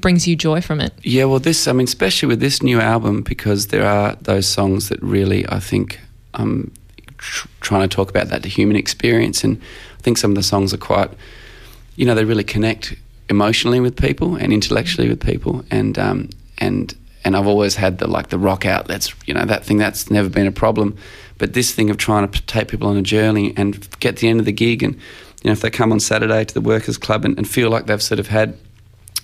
A: brings you joy from it
D: Yeah, well, this, I mean, especially with this new album, because there are those songs that really, I think, I'm tr- trying to talk about that, the human experience. And I think some of the songs are quite, you know, they really connect emotionally with people and intellectually with people. And, um, and, and I've always had the, like, the rock outlets, you know, that thing, that's never been a problem. But this thing of trying to take people on a journey and get to the end of the gig and, you know, if they come on Saturday to the Workers Club and, and feel like they've sort of had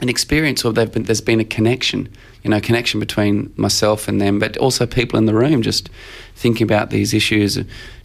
D: an experience or been, there's been a connection, you know, connection between myself and them, but also people in the room just thinking about these issues.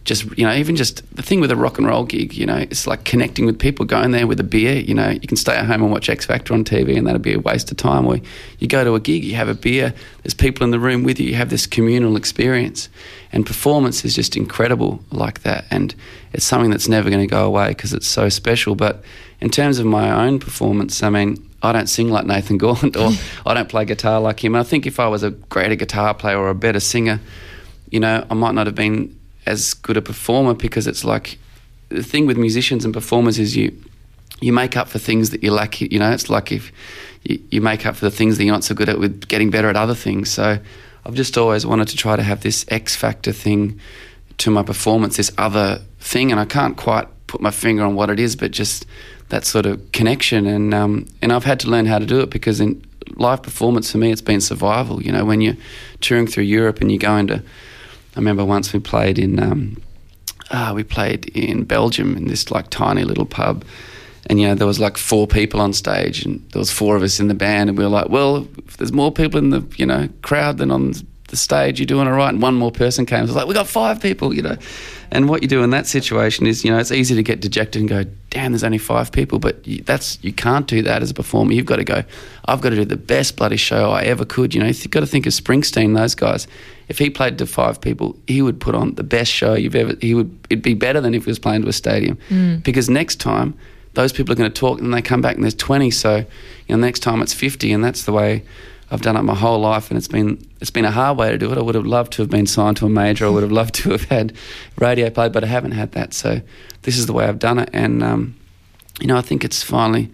D: Just, you know, even just the thing with a rock and roll gig, you know, it's like connecting with people, going there with a beer, you know, you can stay at home and watch X Factor on TV and that'd be a waste of time. Or you go to a gig, you have a beer, there's people in the room with you, you have this communal experience. And performance is just incredible like that. And it's something that's never going to go away because it's so special. But in terms of my own performance, I mean, I don't sing like Nathan Gaunt or I don't play guitar like him. I think if I was a greater guitar player or a better singer, you know, I might not have been as good a performer because it's like the thing with musicians and performers is you you make up for things that you lack. You know, it's like if you, you make up for the things that you're not so good at with getting better at other things. So I've just always wanted to try to have this X factor thing to my performance, this other thing, and I can't quite put my finger on what it is, but just that sort of connection. And um, and I've had to learn how to do it because in live performance for me, it's been survival. You know, when you're touring through Europe and you go into, I remember once we played in. Um, ah, we played in Belgium in this like tiny little pub, and you know there was like four people on stage, and there was four of us in the band, and we were like, well, if there's more people in the you know crowd than on the stage, you're doing all right. And one more person came, it was like, we got five people, you know. And what you do in that situation is, you know, it's easy to get dejected and go, damn, there's only five people, but you, that's you can't do that as a performer. You've got to go. I've got to do the best bloody show I ever could. You know, you've got to think of Springsteen. Those guys, if he played to five people, he would put on the best show you've ever. He would. It'd be better than if he was playing to a stadium, mm. because next time those people are going to talk and they come back and there's 20. So, you know, next time it's 50, and that's the way. I've done it my whole life, and it's been it's been a hard way to do it. I would have loved to have been signed to a major. I would have loved to have had radio play, but I haven't had that. So this is the way I've done it, and um, you know I think it's finally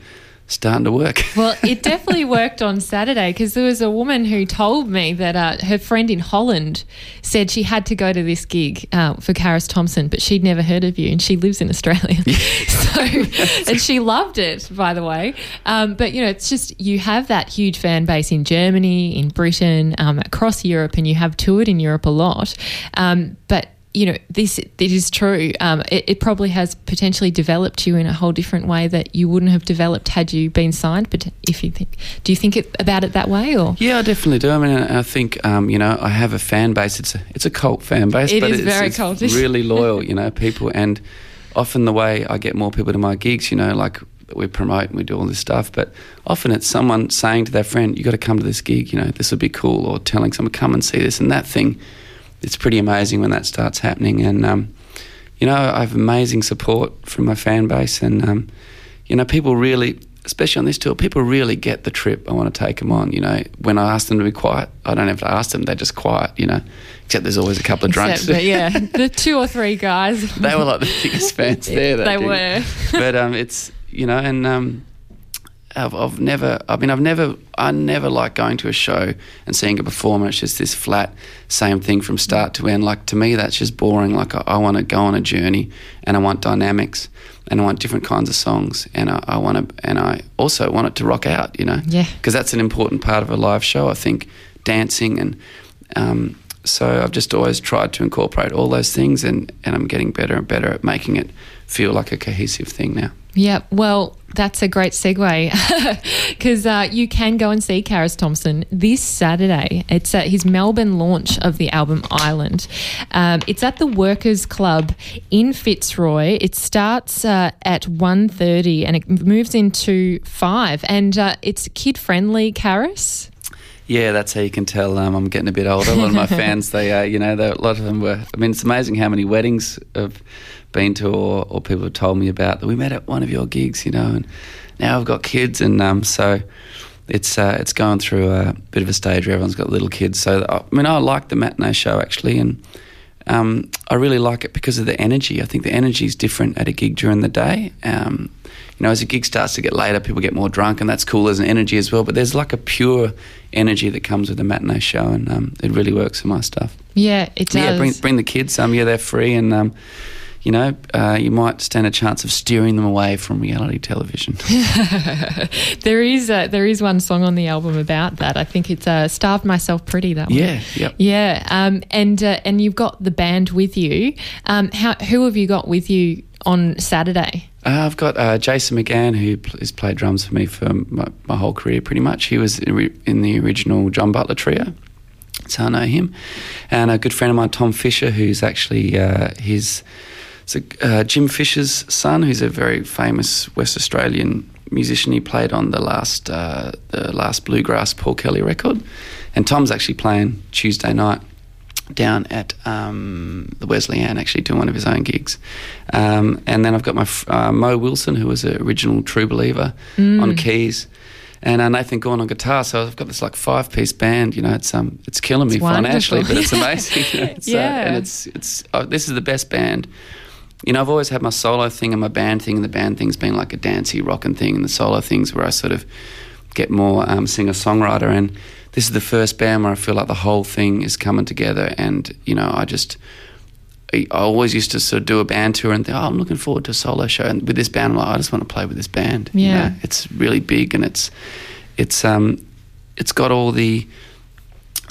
D: starting to work.
A: Well, it definitely worked on Saturday because there was a woman who told me that uh, her friend in Holland said she had to go to this gig uh, for Carus Thompson, but she'd never heard of you, and she lives in Australia. so, and she loved it, by the way. Um, but you know, it's just you have that huge fan base in Germany, in Britain, um, across Europe, and you have toured in Europe a lot. Um, but you know, this it is true. Um, it, it probably has potentially developed you in a whole different way that you wouldn't have developed had you been signed. But if you think, do you think it, about it that way, or
D: Yeah, I definitely do. I mean, I think um, you know I have a fan base. It's a it's a cult fan base,
A: It
D: but
A: is
D: it's,
A: very
D: it's
A: cultish.
D: really loyal. You know, people, and often the way I get more people to my gigs, you know, like we promote and we do all this stuff, but often it's someone saying to their friend, "You got to come to this gig. You know, this would be cool," or telling someone, "Come and see this," and that thing. It's pretty amazing when that starts happening, and um, you know, I have amazing support from my fan base, and um, you know, people really, especially on this tour, people really get the trip. I want to take them on. You know, when I ask them to be quiet, I don't have to ask them; they're just quiet. You know, except there's always a couple of drunks.
A: Except, but yeah, the two or three guys.
D: they were like the biggest fans there. that
A: They were.
D: but um, it's you know, and um, I've, I've never. I mean, I've never. I never like going to a show and seeing a performer. It's just this flat, same thing from start to end. Like to me, that's just boring. Like I, I want to go on a journey, and I want dynamics, and I want different kinds of songs, and I, I want to, and I also want it to rock out. You know,
A: Yeah.
D: because that's an important part of a live show. I think dancing and. Um, so I've just always tried to incorporate all those things, and, and I'm getting better and better at making it feel like a cohesive thing now.
A: Yeah, well, that's a great segue because uh, you can go and see Carus Thompson this Saturday. It's at his Melbourne launch of the album Island. Um, it's at the Workers Club in Fitzroy. It starts uh, at 1.30 and it moves into 5 and uh, it's kid-friendly, Carus.
D: Yeah, that's how you can tell um, I'm getting a bit older. A lot of my fans, they, uh, you know, they- a lot of them were. I mean, it's amazing how many weddings I've been to, or, or people have told me about that we met at one of your gigs, you know, and now I've got kids, and um, so it's uh, it's going through a bit of a stage where everyone's got little kids. So I mean, I like the matinee show actually, and um, I really like it because of the energy. I think the energy is different at a gig during the day. Um, you know, as a gig starts to get later, people get more drunk, and that's cool as an energy as well. But there's like a pure energy that comes with a matinee show, and um, it really works for my stuff.
A: Yeah, it does.
D: Yeah, bring bring the kids. Um, yeah, they're free, and um, you know, uh, you might stand a chance of steering them away from reality television.
A: there is uh, there is one song on the album about that. I think it's uh, "Starved Myself Pretty." That one.
D: yeah, yep.
A: Yeah, um, and uh, and you've got the band with you. Um, how who have you got with you on Saturday?
D: Uh, I've got uh, Jason McGann, who pl- has played drums for me for my, my whole career, pretty much. He was in re- in the original John Butler trio, so I know him. And a good friend of mine, Tom Fisher, who's actually uh, his it's a, uh, Jim Fisher's son, who's a very famous West Australian musician. He played on the last uh, the last bluegrass Paul Kelly record, and Tom's actually playing Tuesday night down at um, the Wesley Anne, actually doing one of his own gigs. Um, and then I've got my uh, Mo Wilson, who was an original True Believer on keys. And uh, Nathan Gaunt on guitar, so I've got this like five piece band. You know, it's um, it's killing me
A: It's
D: financially, but it's amazing. You know, uh,
A: Yeah.
D: and it's it's oh, this is the best band. You know, I've always had my solo thing and my band thing, and the band thing's been like a dancey, rocking thing, and the solo things where I sort of get more um, singer songwriter. And this is the first band where I feel like the whole thing is coming together. And you know, I just I always used to sort of do a band tour and think, oh, I'm looking forward to a solo show. And with this band, I'm like, I just want to play with this band. you
A: Yeah.
D: know? it's really big and it's it's um it's got all the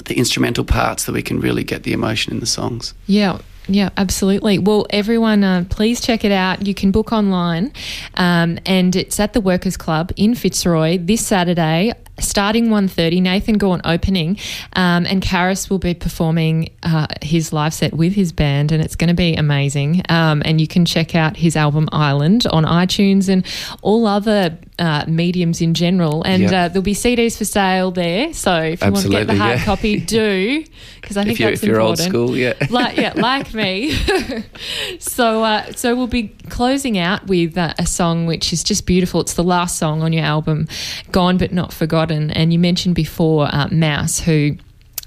D: the instrumental parts that we can really get the emotion in the songs.
A: Yeah. Yeah, absolutely. Well, everyone, uh, please check it out. You can book online, um, and it's at the Workers Club in Fitzroy this Saturday, starting 1.30. Nathan Gaunt opening, um, and Carus will be performing uh, his live set with his band, and it's going to be amazing. Um, and you can check out his album Island on iTunes and all other uh, mediums in general. And
D: Yeah.
A: uh, there'll be CDs for sale there. So if you want to get the hard
D: yeah.
A: copy, do because I think
D: If you're
A: that's
D: if you're old
A: important
D: school, yeah.
A: like yeah, like me. so uh, so we'll be closing out with uh, a song which is just beautiful. It's the last song on your album, "Gone but Not Forgotten." And you mentioned before uh, Mouse, who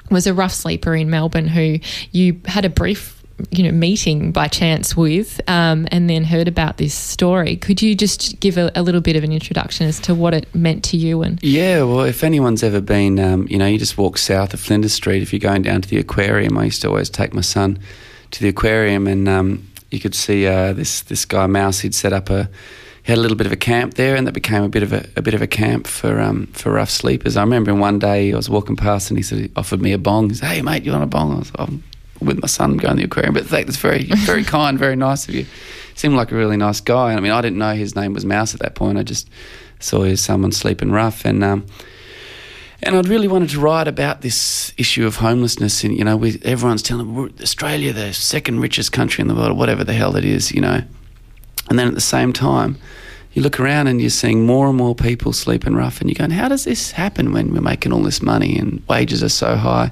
A: was a rough sleeper in Melbourne, who you had a brief. You know, meeting by chance with, um, and then heard about this story. Could you just give a, a little bit of an introduction as to what it meant to you? And
D: Yeah, well, if anyone's ever been, um, you know, you just walk south of Flinders Street. If you're going down to the aquarium, I used to always take my son to the aquarium, and um, you could see uh, this this guy Mouse. He'd set up a had a little bit of a camp there, and that became a bit of a, a bit of a camp for um, for rough sleepers. I remember one day I was walking past, and he sort of offered me a bong. He said, "Hey, mate, you want a bong?" I was I'm with my son going to the aquarium, but thank- that's very very kind, very nice of you. Seemed like a really nice guy. I mean, I didn't know his name was Mouse at that point. I just saw his someone sleeping rough, and um, and I'd really wanted to write about this issue of homelessness. And you know, we, everyone's telling we're Australia, the second richest country in the world, or whatever the hell it is, you know. And then at the same time, you look around and you're seeing more and more people sleeping rough, and you're going, how does this happen when we're making all this money and wages are so high?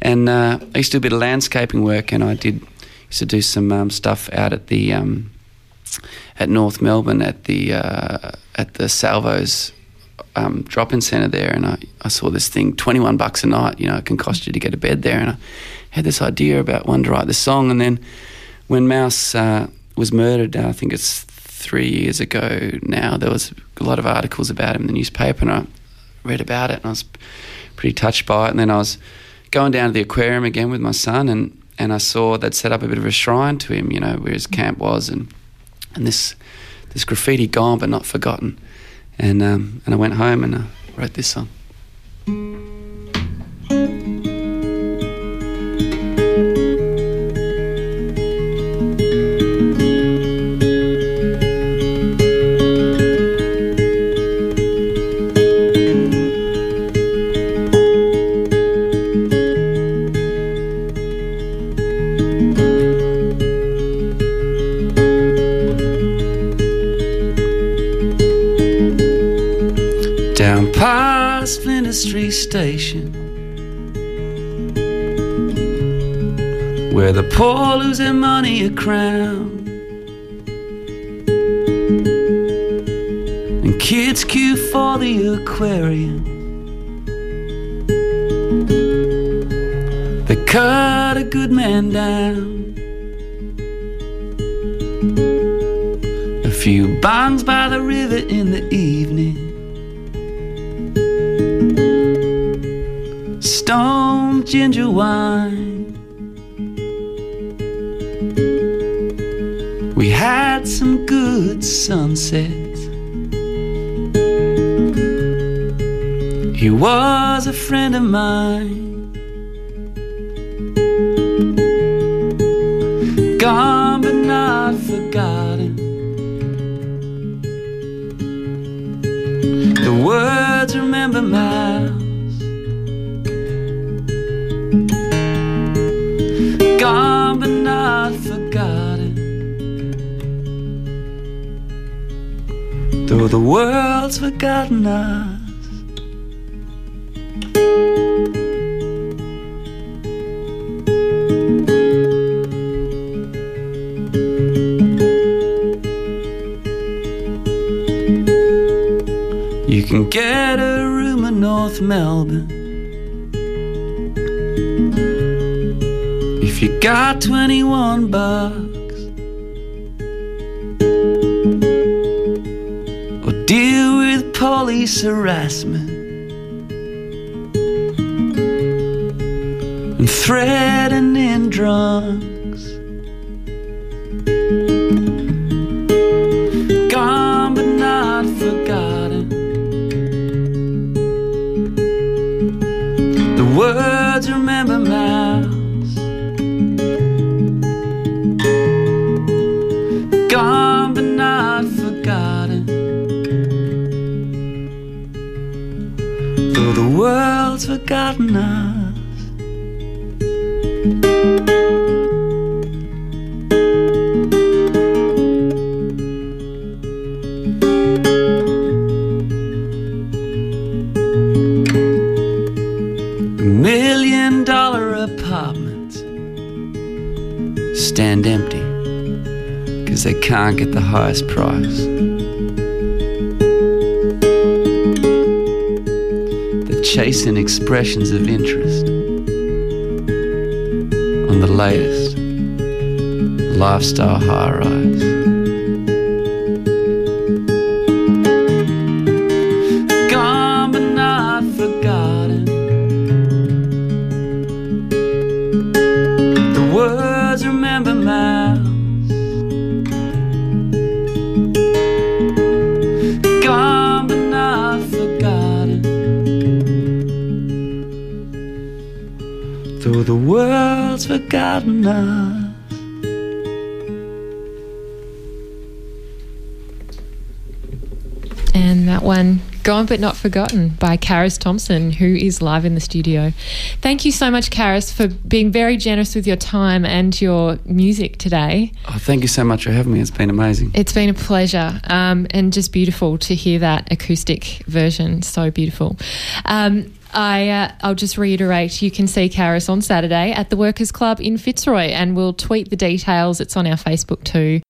D: And uh, I used to do a bit of landscaping work, and I did used to do some um, stuff out at the um, at North Melbourne at the uh, at the Salvos um, drop-in centre there, and I, I saw this thing, twenty-one bucks a night. You know, it can cost you to get a bed there, and I had this idea about wanting to write this song, and then when Mouse uh, was murdered, uh, I think it's three years ago now, there was a lot of articles about him in the newspaper, and I read about it, and I was pretty touched by it. And then I was going down to the aquarium again with my son, and and I saw they'd set up a bit of a shrine to him, you know, where his camp was, and and this this graffiti gone but not forgotten. And um, and I went home and I wrote this song. Past Street Station, where the poor lose their money a crown, and kids queue for the aquarium. They cut a good man down. A few bongs by the river in the evening. Ginger wine. We had some good sunsets. He was a friend of mine. The world's forgotten us. You can get a room in North Melbourne if you got 21 bucks. Police harassment and threatening drunks. Because they can't get the highest price. They're chasing expressions of interest on the latest lifestyle high rise. Forgotten us.
A: And that one, Gone But Not Forgotten by Carus Thompson, who is live in the studio. Thank you so much, Carus, for being very generous with your time and your music today.
D: Oh, thank you so much for having me. It's been amazing.
A: It's been a pleasure um, and just beautiful to hear that acoustic version. So beautiful. Um, I, uh, I'll just reiterate you can see Carus on Saturday at the Workers' Club in Fitzroy, and we'll tweet the details. It's on our Facebook too.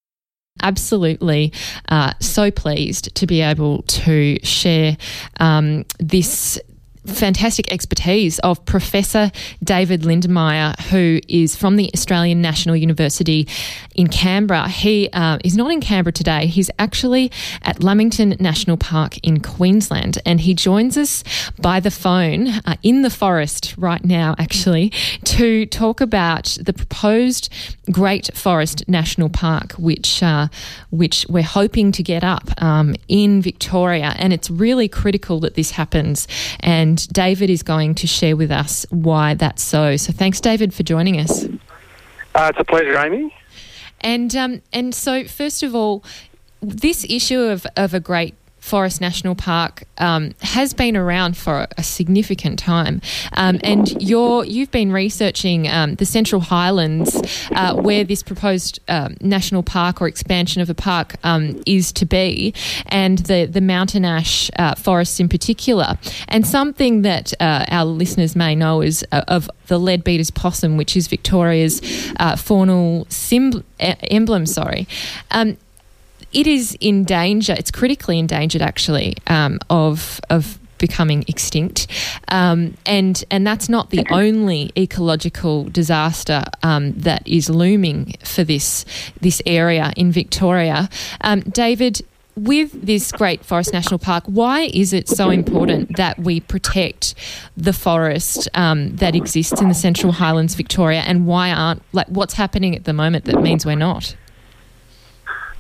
A: Absolutely, uh, so pleased to be able to share um, this fantastic expertise of Professor David Lindenmayer, who is from the Australian National University in Canberra. He uh, is not in Canberra today, he's actually at Lamington National Park in Queensland, and he joins us by the phone uh, in the forest right now, actually, to talk about the proposed Great Forest National Park, which, uh, which we're hoping to get up um, in Victoria. And it's really critical that this happens. And David is going to share with us why that's so. So thanks, David, for joining us.
E: Uh, it's a pleasure, Amy.
A: And um, and so first of all, this issue of, of a great Forest National Park um, has been around for a significant time, um, and you're you've been researching um, the Central Highlands, uh, where this proposed um, national park or expansion of a park um, is to be, and the the mountain ash uh, forests in particular. And something that uh, our listeners may know is uh, of the leadbeater's possum, which is Victoria's uh, faunal sim- emblem. Sorry. It is in danger. It's critically endangered, actually, um, of of becoming extinct, um, and and that's not the only ecological disaster um, that is looming for this this area in Victoria. Um, David. With this Great Forest National Park, why is it so important that we protect the forest um, that exists in the Central Highlands, Victoria, and why aren't like what's happening at the moment that means we're not?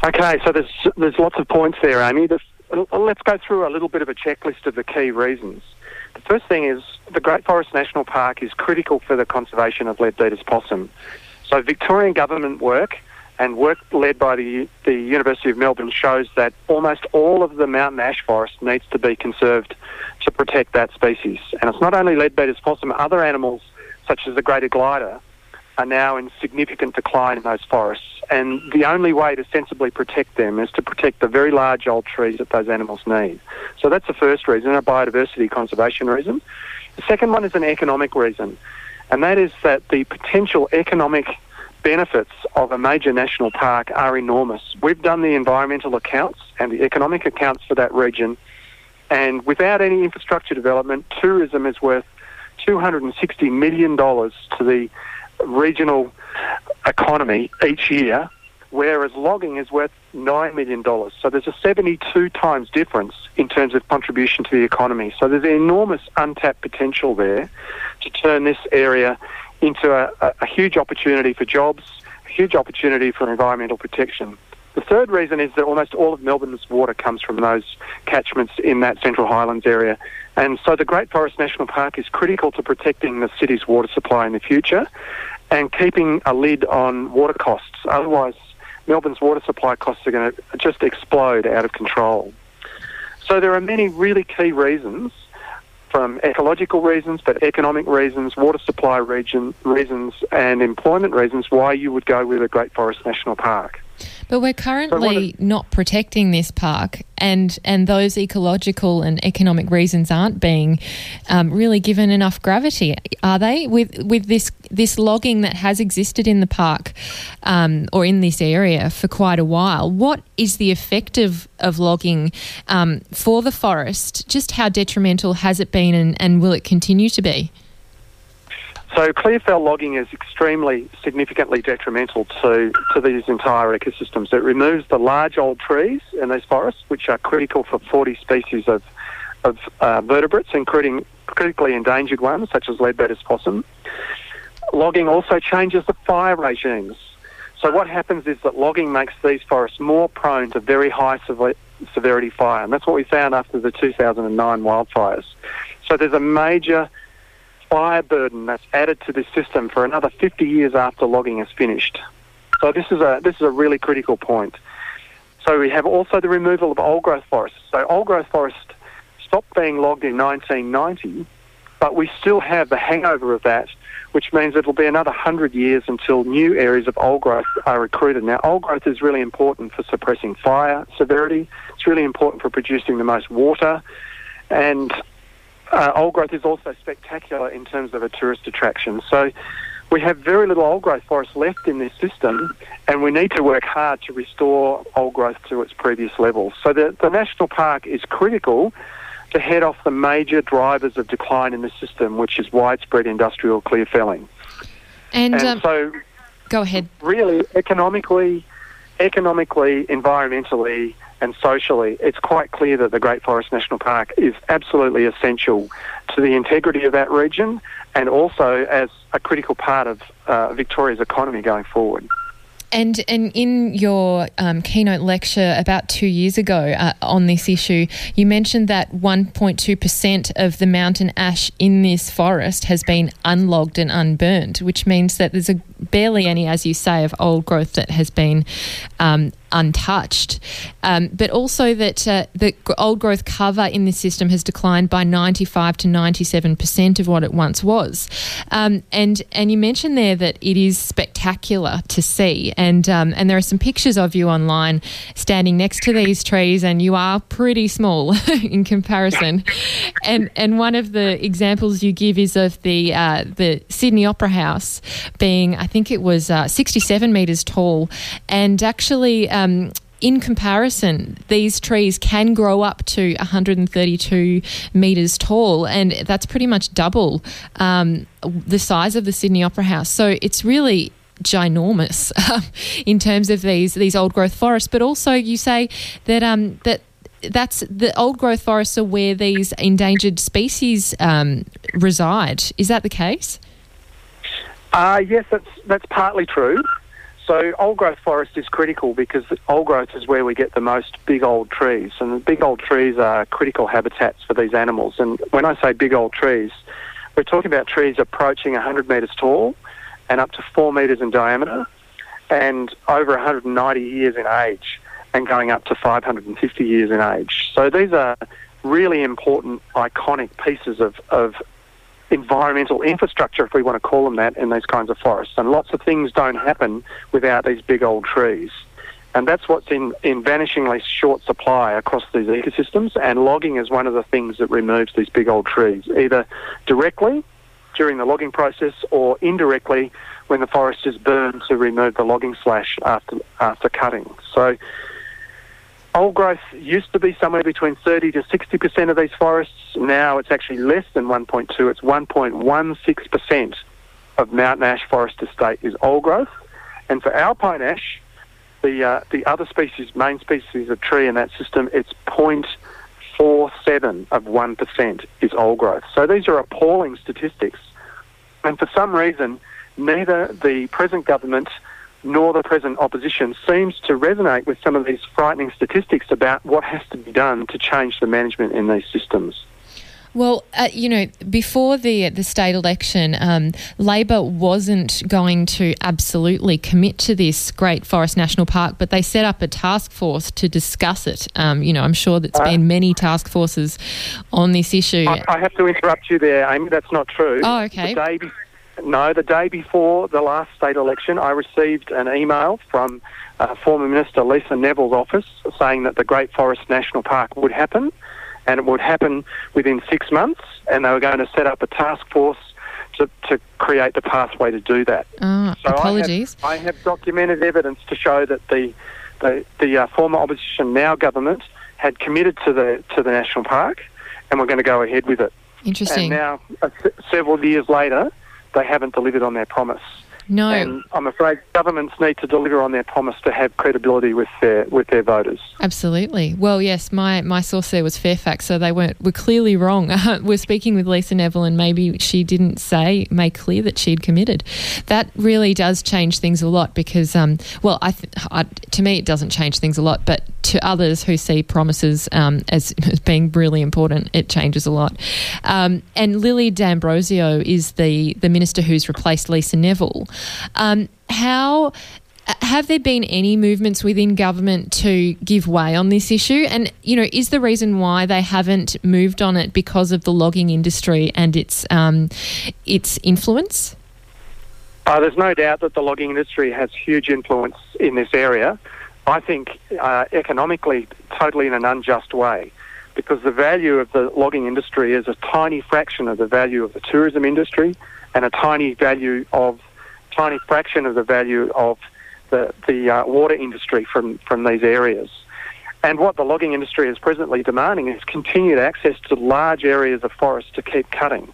E: Okay, so there's there's lots of points there, Amy. The, uh, let's go through a little bit of a checklist of the key reasons. The first thing is the Great Forest National Park is critical for the conservation of leadbeater's possum. So Victorian government work and work led by the, the University of Melbourne shows that almost all of the mountain ash forest needs to be conserved to protect that species. And it's not only leadbeater's possum, other animals such as the greater glider are now in significant decline in those forests. And the only way to sensibly protect them is to protect the very large old trees that those animals need. So that's the first reason, a biodiversity conservation reason. The second one is an economic reason, and that is that the potential economic benefits of a major national park are enormous. We've done the environmental accounts and the economic accounts for that region, and without any infrastructure development, tourism is worth $260 million to the regional economy each year, whereas logging is worth $9 million. So there's a 72 times difference in terms of contribution to the economy. So there's enormous untapped potential there to turn this area into a, a, a huge opportunity for jobs, a huge opportunity for environmental protection. The third reason is that almost all of Melbourne's water comes from those catchments in that Central Highlands area. And so the Great Forest National Park is critical to protecting the city's water supply in the future and keeping a lid on water costs. Otherwise, Melbourne's water supply costs are going to just explode out of control. So there are many really key reasons, from ecological reasons, but economic reasons, water supply region, reasons, and employment reasons, why you would go with a Great Forest National Park.
A: But we're currently so not protecting this park, and and those ecological and economic reasons aren't being um, really given enough gravity, are they? With with this this logging that has existed in the park um, or in this area for quite a while, what is the effect of of logging um, for the forest? Just how detrimental has it been, and, and will it continue to be?
E: So clear fell logging is extremely significantly detrimental to, to these entire ecosystems. It removes the large old trees in these forests, which are critical for 40 species of, of uh, vertebrates, including critically endangered ones such as leadbeater's possum. Logging also changes the fire regimes. So what happens is that logging makes these forests more prone to very high severity fire, and that's what we found after the 2009 wildfires. So there's a major fire burden that's added to this system for another 50 years after logging is finished. So this is a this is a really critical point. So we have also the removal of old growth forests. So old growth forests stopped being logged in 1990, but we still have the hangover of that, which means it'll be another 100 years until new areas of old growth are recruited. Now, old growth is really important for suppressing fire severity. It's really important for producing the most water. And uh, old growth is also spectacular in terms of a tourist attraction. So we have very little old growth forest left in this system, and we need to work hard to restore old growth to its previous levels. So the, the national park is critical to head off the major drivers of decline in the system, which is widespread industrial clear felling.
A: And,
E: And
A: um,
E: so,
A: go ahead.
E: really, economically, economically, environmentally, and socially, it's quite clear that the Great Forest National Park is absolutely essential to the integrity of that region and also as a critical part of uh, Victoria's economy going forward.
A: And and in your um, keynote lecture about two years ago uh, on this issue, you mentioned that 1.2 percent of the mountain ash in this forest has been unlogged and unburned, which means that there's a, barely any, as you say, of old growth that has been um, untouched. Um, but also that uh, the old growth cover in this system has declined by 95 to 97 percent of what it once was. Um, and and you mentioned there that it is spectacular to see, and um, and there are some pictures of you online standing next to these trees, and you are pretty small in comparison. and and one of the examples you give is of the uh, the Sydney Opera House being, I think it was uh, 67 meters tall, and actually. Um, in comparison, these trees can grow up to 132 metres tall, and that's pretty much double um, the size of the Sydney Opera House. So it's really ginormous um, in terms of these these old growth forests. But also, you say that um, that that's the old growth forests are where these endangered species um, reside. Is that the case?
E: Uh, yes, that's, that's partly true. So old growth forest is critical because old growth is where we get the most big old trees, and big old trees are critical habitats for these animals. And when I say big old trees, we're talking about trees approaching 100 metres tall and up to 4 metres in diameter and over 190 years in age and going up to 550 years in age. So these are really important, iconic pieces of, of environmental infrastructure, if we want to call them that, in these kinds of forests. And lots of things don't happen without these big old trees. And that's what's in, in vanishingly short supply across these ecosystems. And logging is one of the things that removes these big old trees, either directly during the logging process or indirectly when the forest is burned to remove the logging slash after, after cutting. So old growth used to be somewhere between 30 to 60% of these forests. Now it's actually less than 1.2. It's 1.16% of mountain ash forest estate is old growth. And for alpine ash, the, uh, the other species, main species of tree in that system, it's 0.47 of 1% is old growth. So these are appalling statistics. And for some reason, neither the present government nor the present opposition seems to resonate with some of these frightening statistics about what has to be done to change the management in these systems.
A: Well, uh, you know, before the the state election, um, Labor wasn't going to absolutely commit to this Great Forest National Park, but they set up a task force to discuss it. Um, you know, I'm sure there's
E: Uh,
A: been many task forces on this issue.
E: I, I have to interrupt you there, Amy. That's not true.
A: Oh, okay.
E: The day be- no, the day before the last state election, I received an email from uh, former Minister Lisa Neville's office saying that the Great Forest National Park would happen, and it would happen within six months, and they were going to set up a task force to, to create the pathway to do that.
A: Ah,
E: So
A: apologies.
E: I have, I have documented evidence to show that the the, the uh, former opposition now government had committed to the to the national park, and we're going to go ahead with it.
A: Interesting.
E: And now, uh, se- several years later, they haven't delivered on their promise.
A: no.
E: And I'm afraid governments need to deliver on their promise to have credibility with their with their voters.
A: Absolutely. Well, yes, my, my source there was Fairfax, so they weren't were clearly wrong. we're speaking with Lisa Neville, and maybe she didn't say make clear that she'd committed. That really does change things a lot because, um, well, I, th- I to me it doesn't change things a lot, but to others who see promises um, as, as being really important, it changes a lot. Um, and Lily D'Ambrosio is the the minister who's replaced Lisa Neville. Um, how have there been any movements within government to give way on this issue? And, you know, is the reason why they haven't moved on it because of the logging industry and its, um, its influence?
E: Uh, there's no doubt that the logging industry has huge influence in this area. I think uh, economically, totally in an unjust way, because the value of the logging industry is a tiny fraction of the value of the tourism industry, and a tiny value of tiny fraction of the value of the the uh, water industry from from these areas. And what the logging industry is presently demanding is continued access to large areas of forest to keep cutting.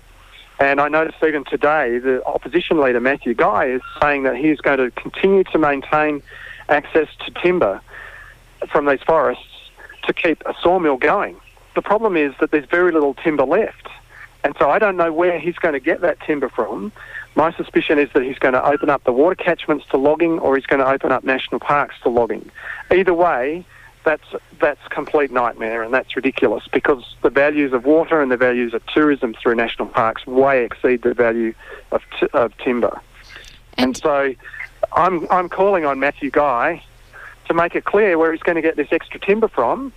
E: And I noticed even today the opposition leader, Matthew Guy, is saying that he's going to continue to maintain access to timber from these forests to keep a sawmill going. The problem is that there's very little timber left. And so I don't know where he's going to get that timber from. My suspicion is that he's going to open up the water catchments to logging or he's going to open up national parks to logging. Either way, that's that's complete nightmare and that's ridiculous because the values of water and the values of tourism through national parks way exceed the value of, t- of timber. And, and so I'm I'm calling on Matthew Guy to make it clear where he's going to get this extra timber from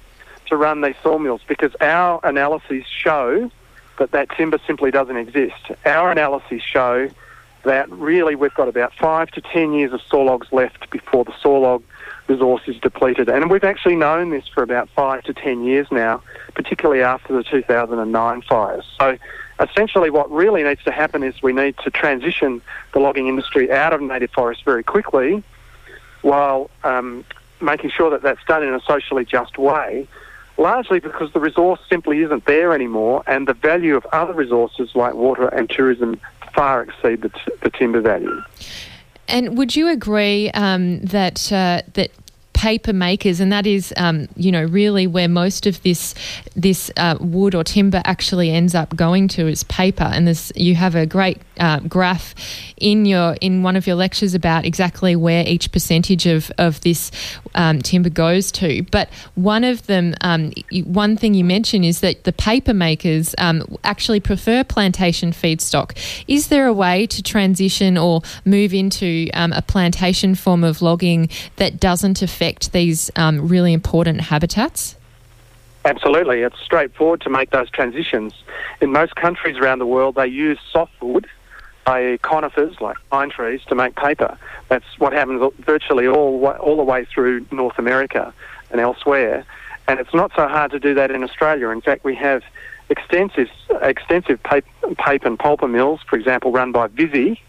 E: to run these sawmills because our analyses show that that timber simply doesn't exist. Our analyses show that really we've got about five to ten years of saw logs left before the saw log resource is depleted. And we've actually known this for about five to ten years now, particularly after the 2009 fires. So essentially what really needs to happen is we need to transition the logging industry out of native forests very quickly while um, making sure that that's done in a socially just way largely because the resource simply isn't there anymore and the value of other resources like water and tourism far exceed the, t- the timber value.
A: And would you agree um, that uh, that paper makers, and that is, um, you know, really where most of this this uh, wood or timber actually ends up going to is paper. And this, you have a great uh, graph in your in one of your lectures about exactly where each percentage of of this um, timber goes to. But one of them, um, one thing you mentioned is that the paper makers um, actually prefer plantation feedstock. Is there a way to transition or move into um, a plantation form of logging that doesn't affect these um, really important habitats?
E: Absolutely. It's straightforward to make those transitions. In most countries around the world, they use softwood by conifers like pine trees to make paper. That's what happens virtually all all the way through North America and elsewhere. And it's not so hard to do that in Australia. In fact, we have extensive extensive paper, paper and pulper mills, for example, run by Visy,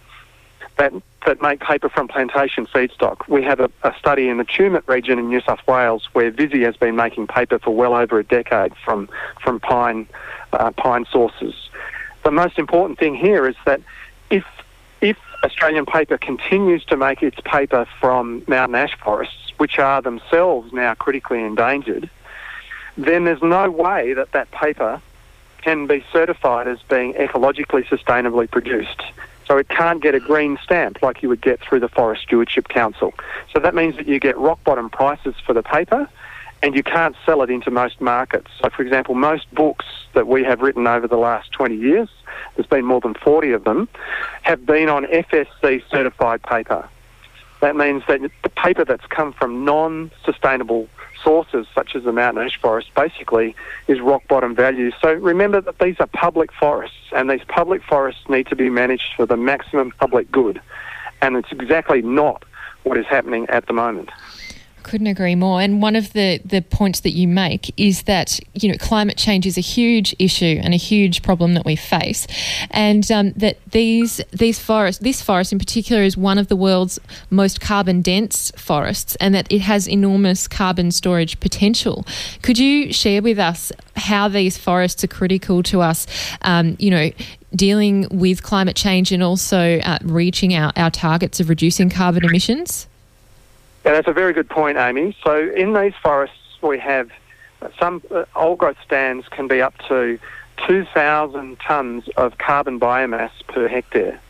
E: that that make paper from plantation feedstock. We have a, a, study in the Tumut region in New South Wales where Visy has been making paper for well over a decade from from pine uh, pine sources. The most important thing here is that if if Australian paper continues to make its paper from mountain ash forests, which are themselves now critically endangered, then there's no way that that paper can be certified as being ecologically sustainably produced. So it can't get a green stamp like you would get through the Forest Stewardship Council. So that means that you get rock bottom prices for the paper and you can't sell it into most markets. So, for example, most books that we have written over the last 20 years, there's been more than 40 of them, have been on FSC certified paper. That means that the paper that's come from non sustainable sources, such as the mountain ash forest, basically is rock bottom value. So remember that these are public forests, and these public forests need to be managed for the maximum public good. And it's exactly not what is happening at the moment.
A: Couldn't agree more. And one of the, the points that you make is that you know climate change is a huge issue and a huge problem that we face, and um, that these these forests, this forest in particular, is one of the world's most carbon dense forests, and that it has enormous carbon storage potential. Could you share with us how these forests are critical to us? Um, you know, dealing with climate change and also uh, reaching our, our targets of reducing carbon emissions?
E: Yeah, that's a very good point, Amy. So in these forests, we have some uh, old growth stands can be up to 2,000 tonnes of carbon biomass per hectare.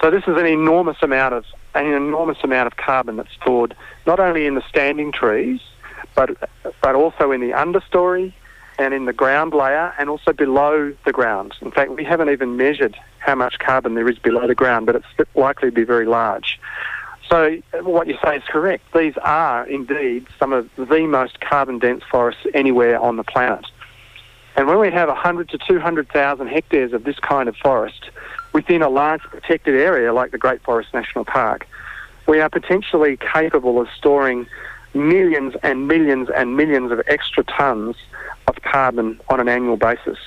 E: So this is an enormous amount of an enormous amount of carbon that's stored not only in the standing trees, but but also in the understory and in the ground layer and also below the ground. In fact, we haven't even measured how much carbon there is below the ground, but it's likely to be very large. So what you say is correct. These are indeed some of the most carbon dense forests anywhere on the planet. And when we have 100 to 200,000 hectares of this kind of forest within a large protected area like the Great Forest National Park, we are potentially capable of storing millions and millions and millions of extra tonnes of carbon on an annual basis.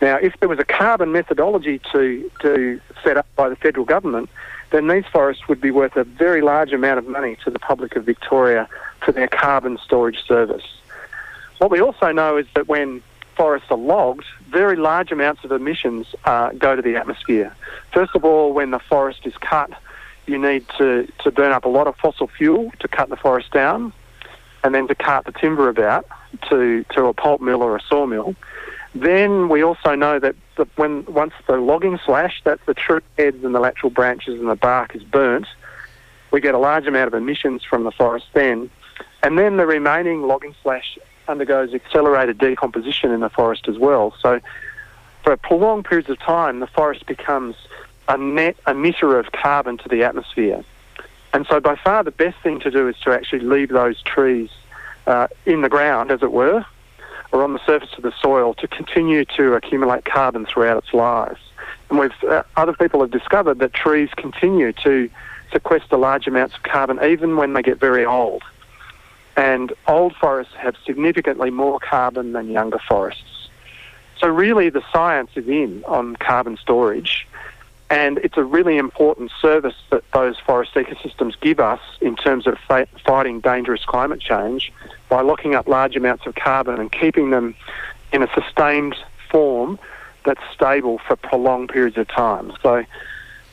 E: Now, if there was a carbon methodology to, to set up by the federal government, then these forests would be worth a very large amount of money to the public of Victoria for their carbon storage service. What we also know is that when forests are logged, very large amounts of emissions uh, go to the atmosphere. First of all, when the forest is cut, you need to, to burn up a lot of fossil fuel to cut the forest down and then to cart the timber about to, to a pulp mill or a sawmill. Then we also know that the, when once the logging slash, that's the true heads and the lateral branches and the bark is burnt, we get a large amount of emissions from the forest then. And then the remaining logging slash undergoes accelerated decomposition in the forest as well. So for prolonged periods of time, the forest becomes a net emitter of carbon to the atmosphere. And so by far the best thing to do is to actually leave those trees uh, in the ground, as it were, or on the surface of the soil to continue to accumulate carbon throughout its lives. And we've, uh, other people have discovered that trees continue to sequester large amounts of carbon even when they get very old. And old forests have significantly more carbon than younger forests. So really the science is in on carbon storage and it's a really important service that those forest ecosystems give us in terms of fighting dangerous climate change by locking up large amounts of carbon and keeping them in a sustained form that's stable for prolonged periods of time. So,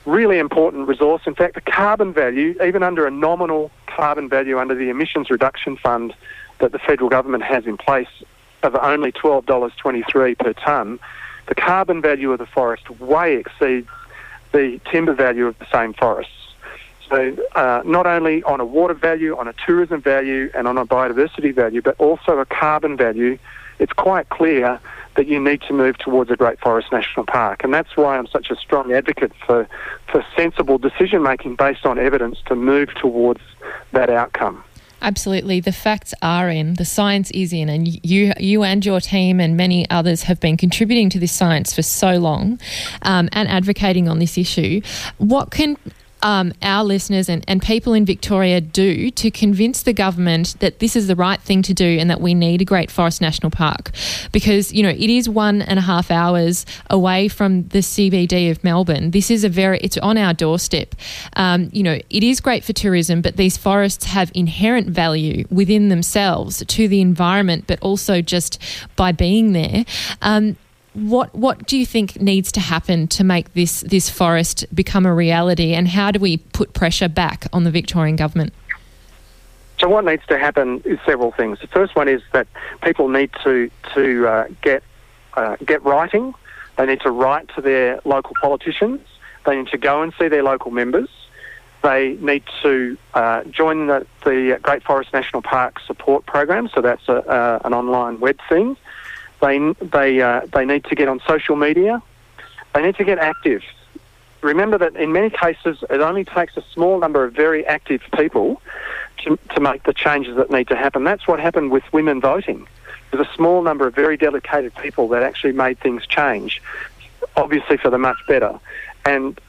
E: really important resource. In fact, the carbon value, even under a nominal carbon value under the emissions reduction fund that the federal government has in place of only $12.23 per tonne, the carbon value of the forest way exceeds the timber value of the same forests. So uh, not only on a water value, on a tourism value, and on a biodiversity value, but also a carbon value, it's quite clear that you need to move towards a Great Forest National Park. And that's why I'm such a strong advocate for, for sensible decision making based on evidence to move towards that outcome.
A: Absolutely, the facts are in, the science is in, and you, you and your team and many others have been contributing to this science for so long, um, and advocating on this issue. What can um, our listeners and, and people in Victoria do to convince the government that this is the right thing to do and that we need a Great Forest National Park? Because, you know, it is one and a half hours away from the CBD of Melbourne. This is a very, it's on our doorstep. Um, you know, it is great for tourism, but these forests have inherent value within themselves to the environment, but also just by being there. Um, what what do you think needs to happen to make this this forest become a reality, and how do we put pressure back on the Victorian government?
E: So what needs to happen is several things. The first one is that people need to to uh, get uh, get writing. They need to write to their local politicians. They need to go and see their local members. They need to uh, join the, the Great Forest National Park support program. So that's a, uh, an online web thing. They they uh, they need to get on social media. They need to get active. Remember that in many cases, it only takes a small number of very active people to, to make the changes that need to happen. That's what happened with women voting. There's a small number of very dedicated people that actually made things change, obviously for the much better. And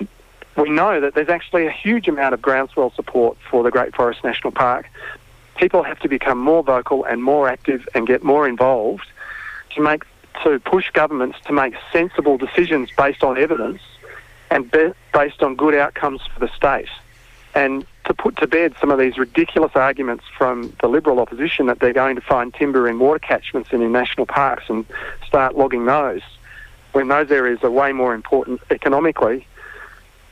E: we know that there's actually a huge amount of groundswell support for the Great Forest National Park. People have to become more vocal and more active and get more involved to make to push governments to make sensible decisions based on evidence and be, based on good outcomes for the state. And to put to bed some of these ridiculous arguments from the Liberal opposition that they're going to find timber in water catchments and in national parks and start logging those, when those areas are way more important economically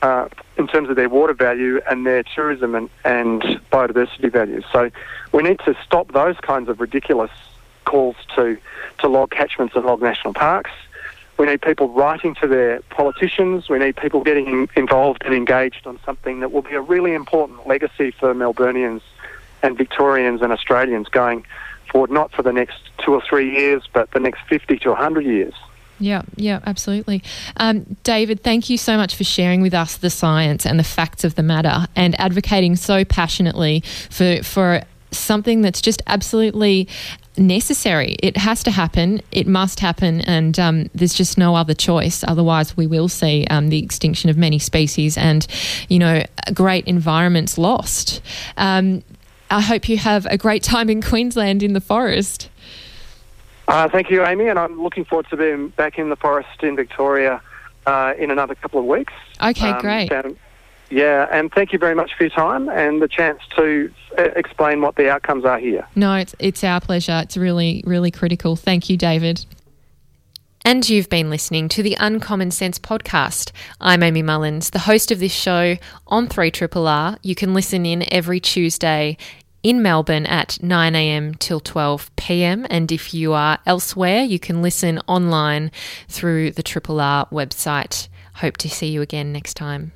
E: uh, in terms of their water value and their tourism and, and biodiversity values. So we need to stop those kinds of ridiculous calls to, to log catchments and log national parks. We need people writing to their politicians. We need people getting involved and engaged on something that will be a really important legacy for Melburnians and Victorians and Australians going forward, not for the next two or three years, but the next 50 to 100 years.
A: Yeah, yeah, absolutely. Um, David, thank you so much for sharing with us the science and the facts of the matter and advocating so passionately for, for something that's just absolutely necessary. It has to happen. It must happen, and um, there's just no other choice. Otherwise, we will see um, the extinction of many species and, you know, great environments lost. Um, I hope you have a great time in Queensland in the forest.
E: Uh, thank you, Amy, and I'm looking forward to being back in the forest in Victoria uh, in another couple of weeks.
A: Okay, um, great.
E: Down, Yeah, and thank you very much for your time and the chance to uh, explain what the outcomes are here.
A: No, it's, it's our pleasure. It's really, really critical. Thank you, David. And you've been listening to the Uncommon Sense podcast. I'm Amy Mullins, the host of this show on 3RRR. You can listen in every Tuesday in Melbourne at 9am till 12pm. And if you are elsewhere, you can listen online through the Triple R website. Hope to see you again next time.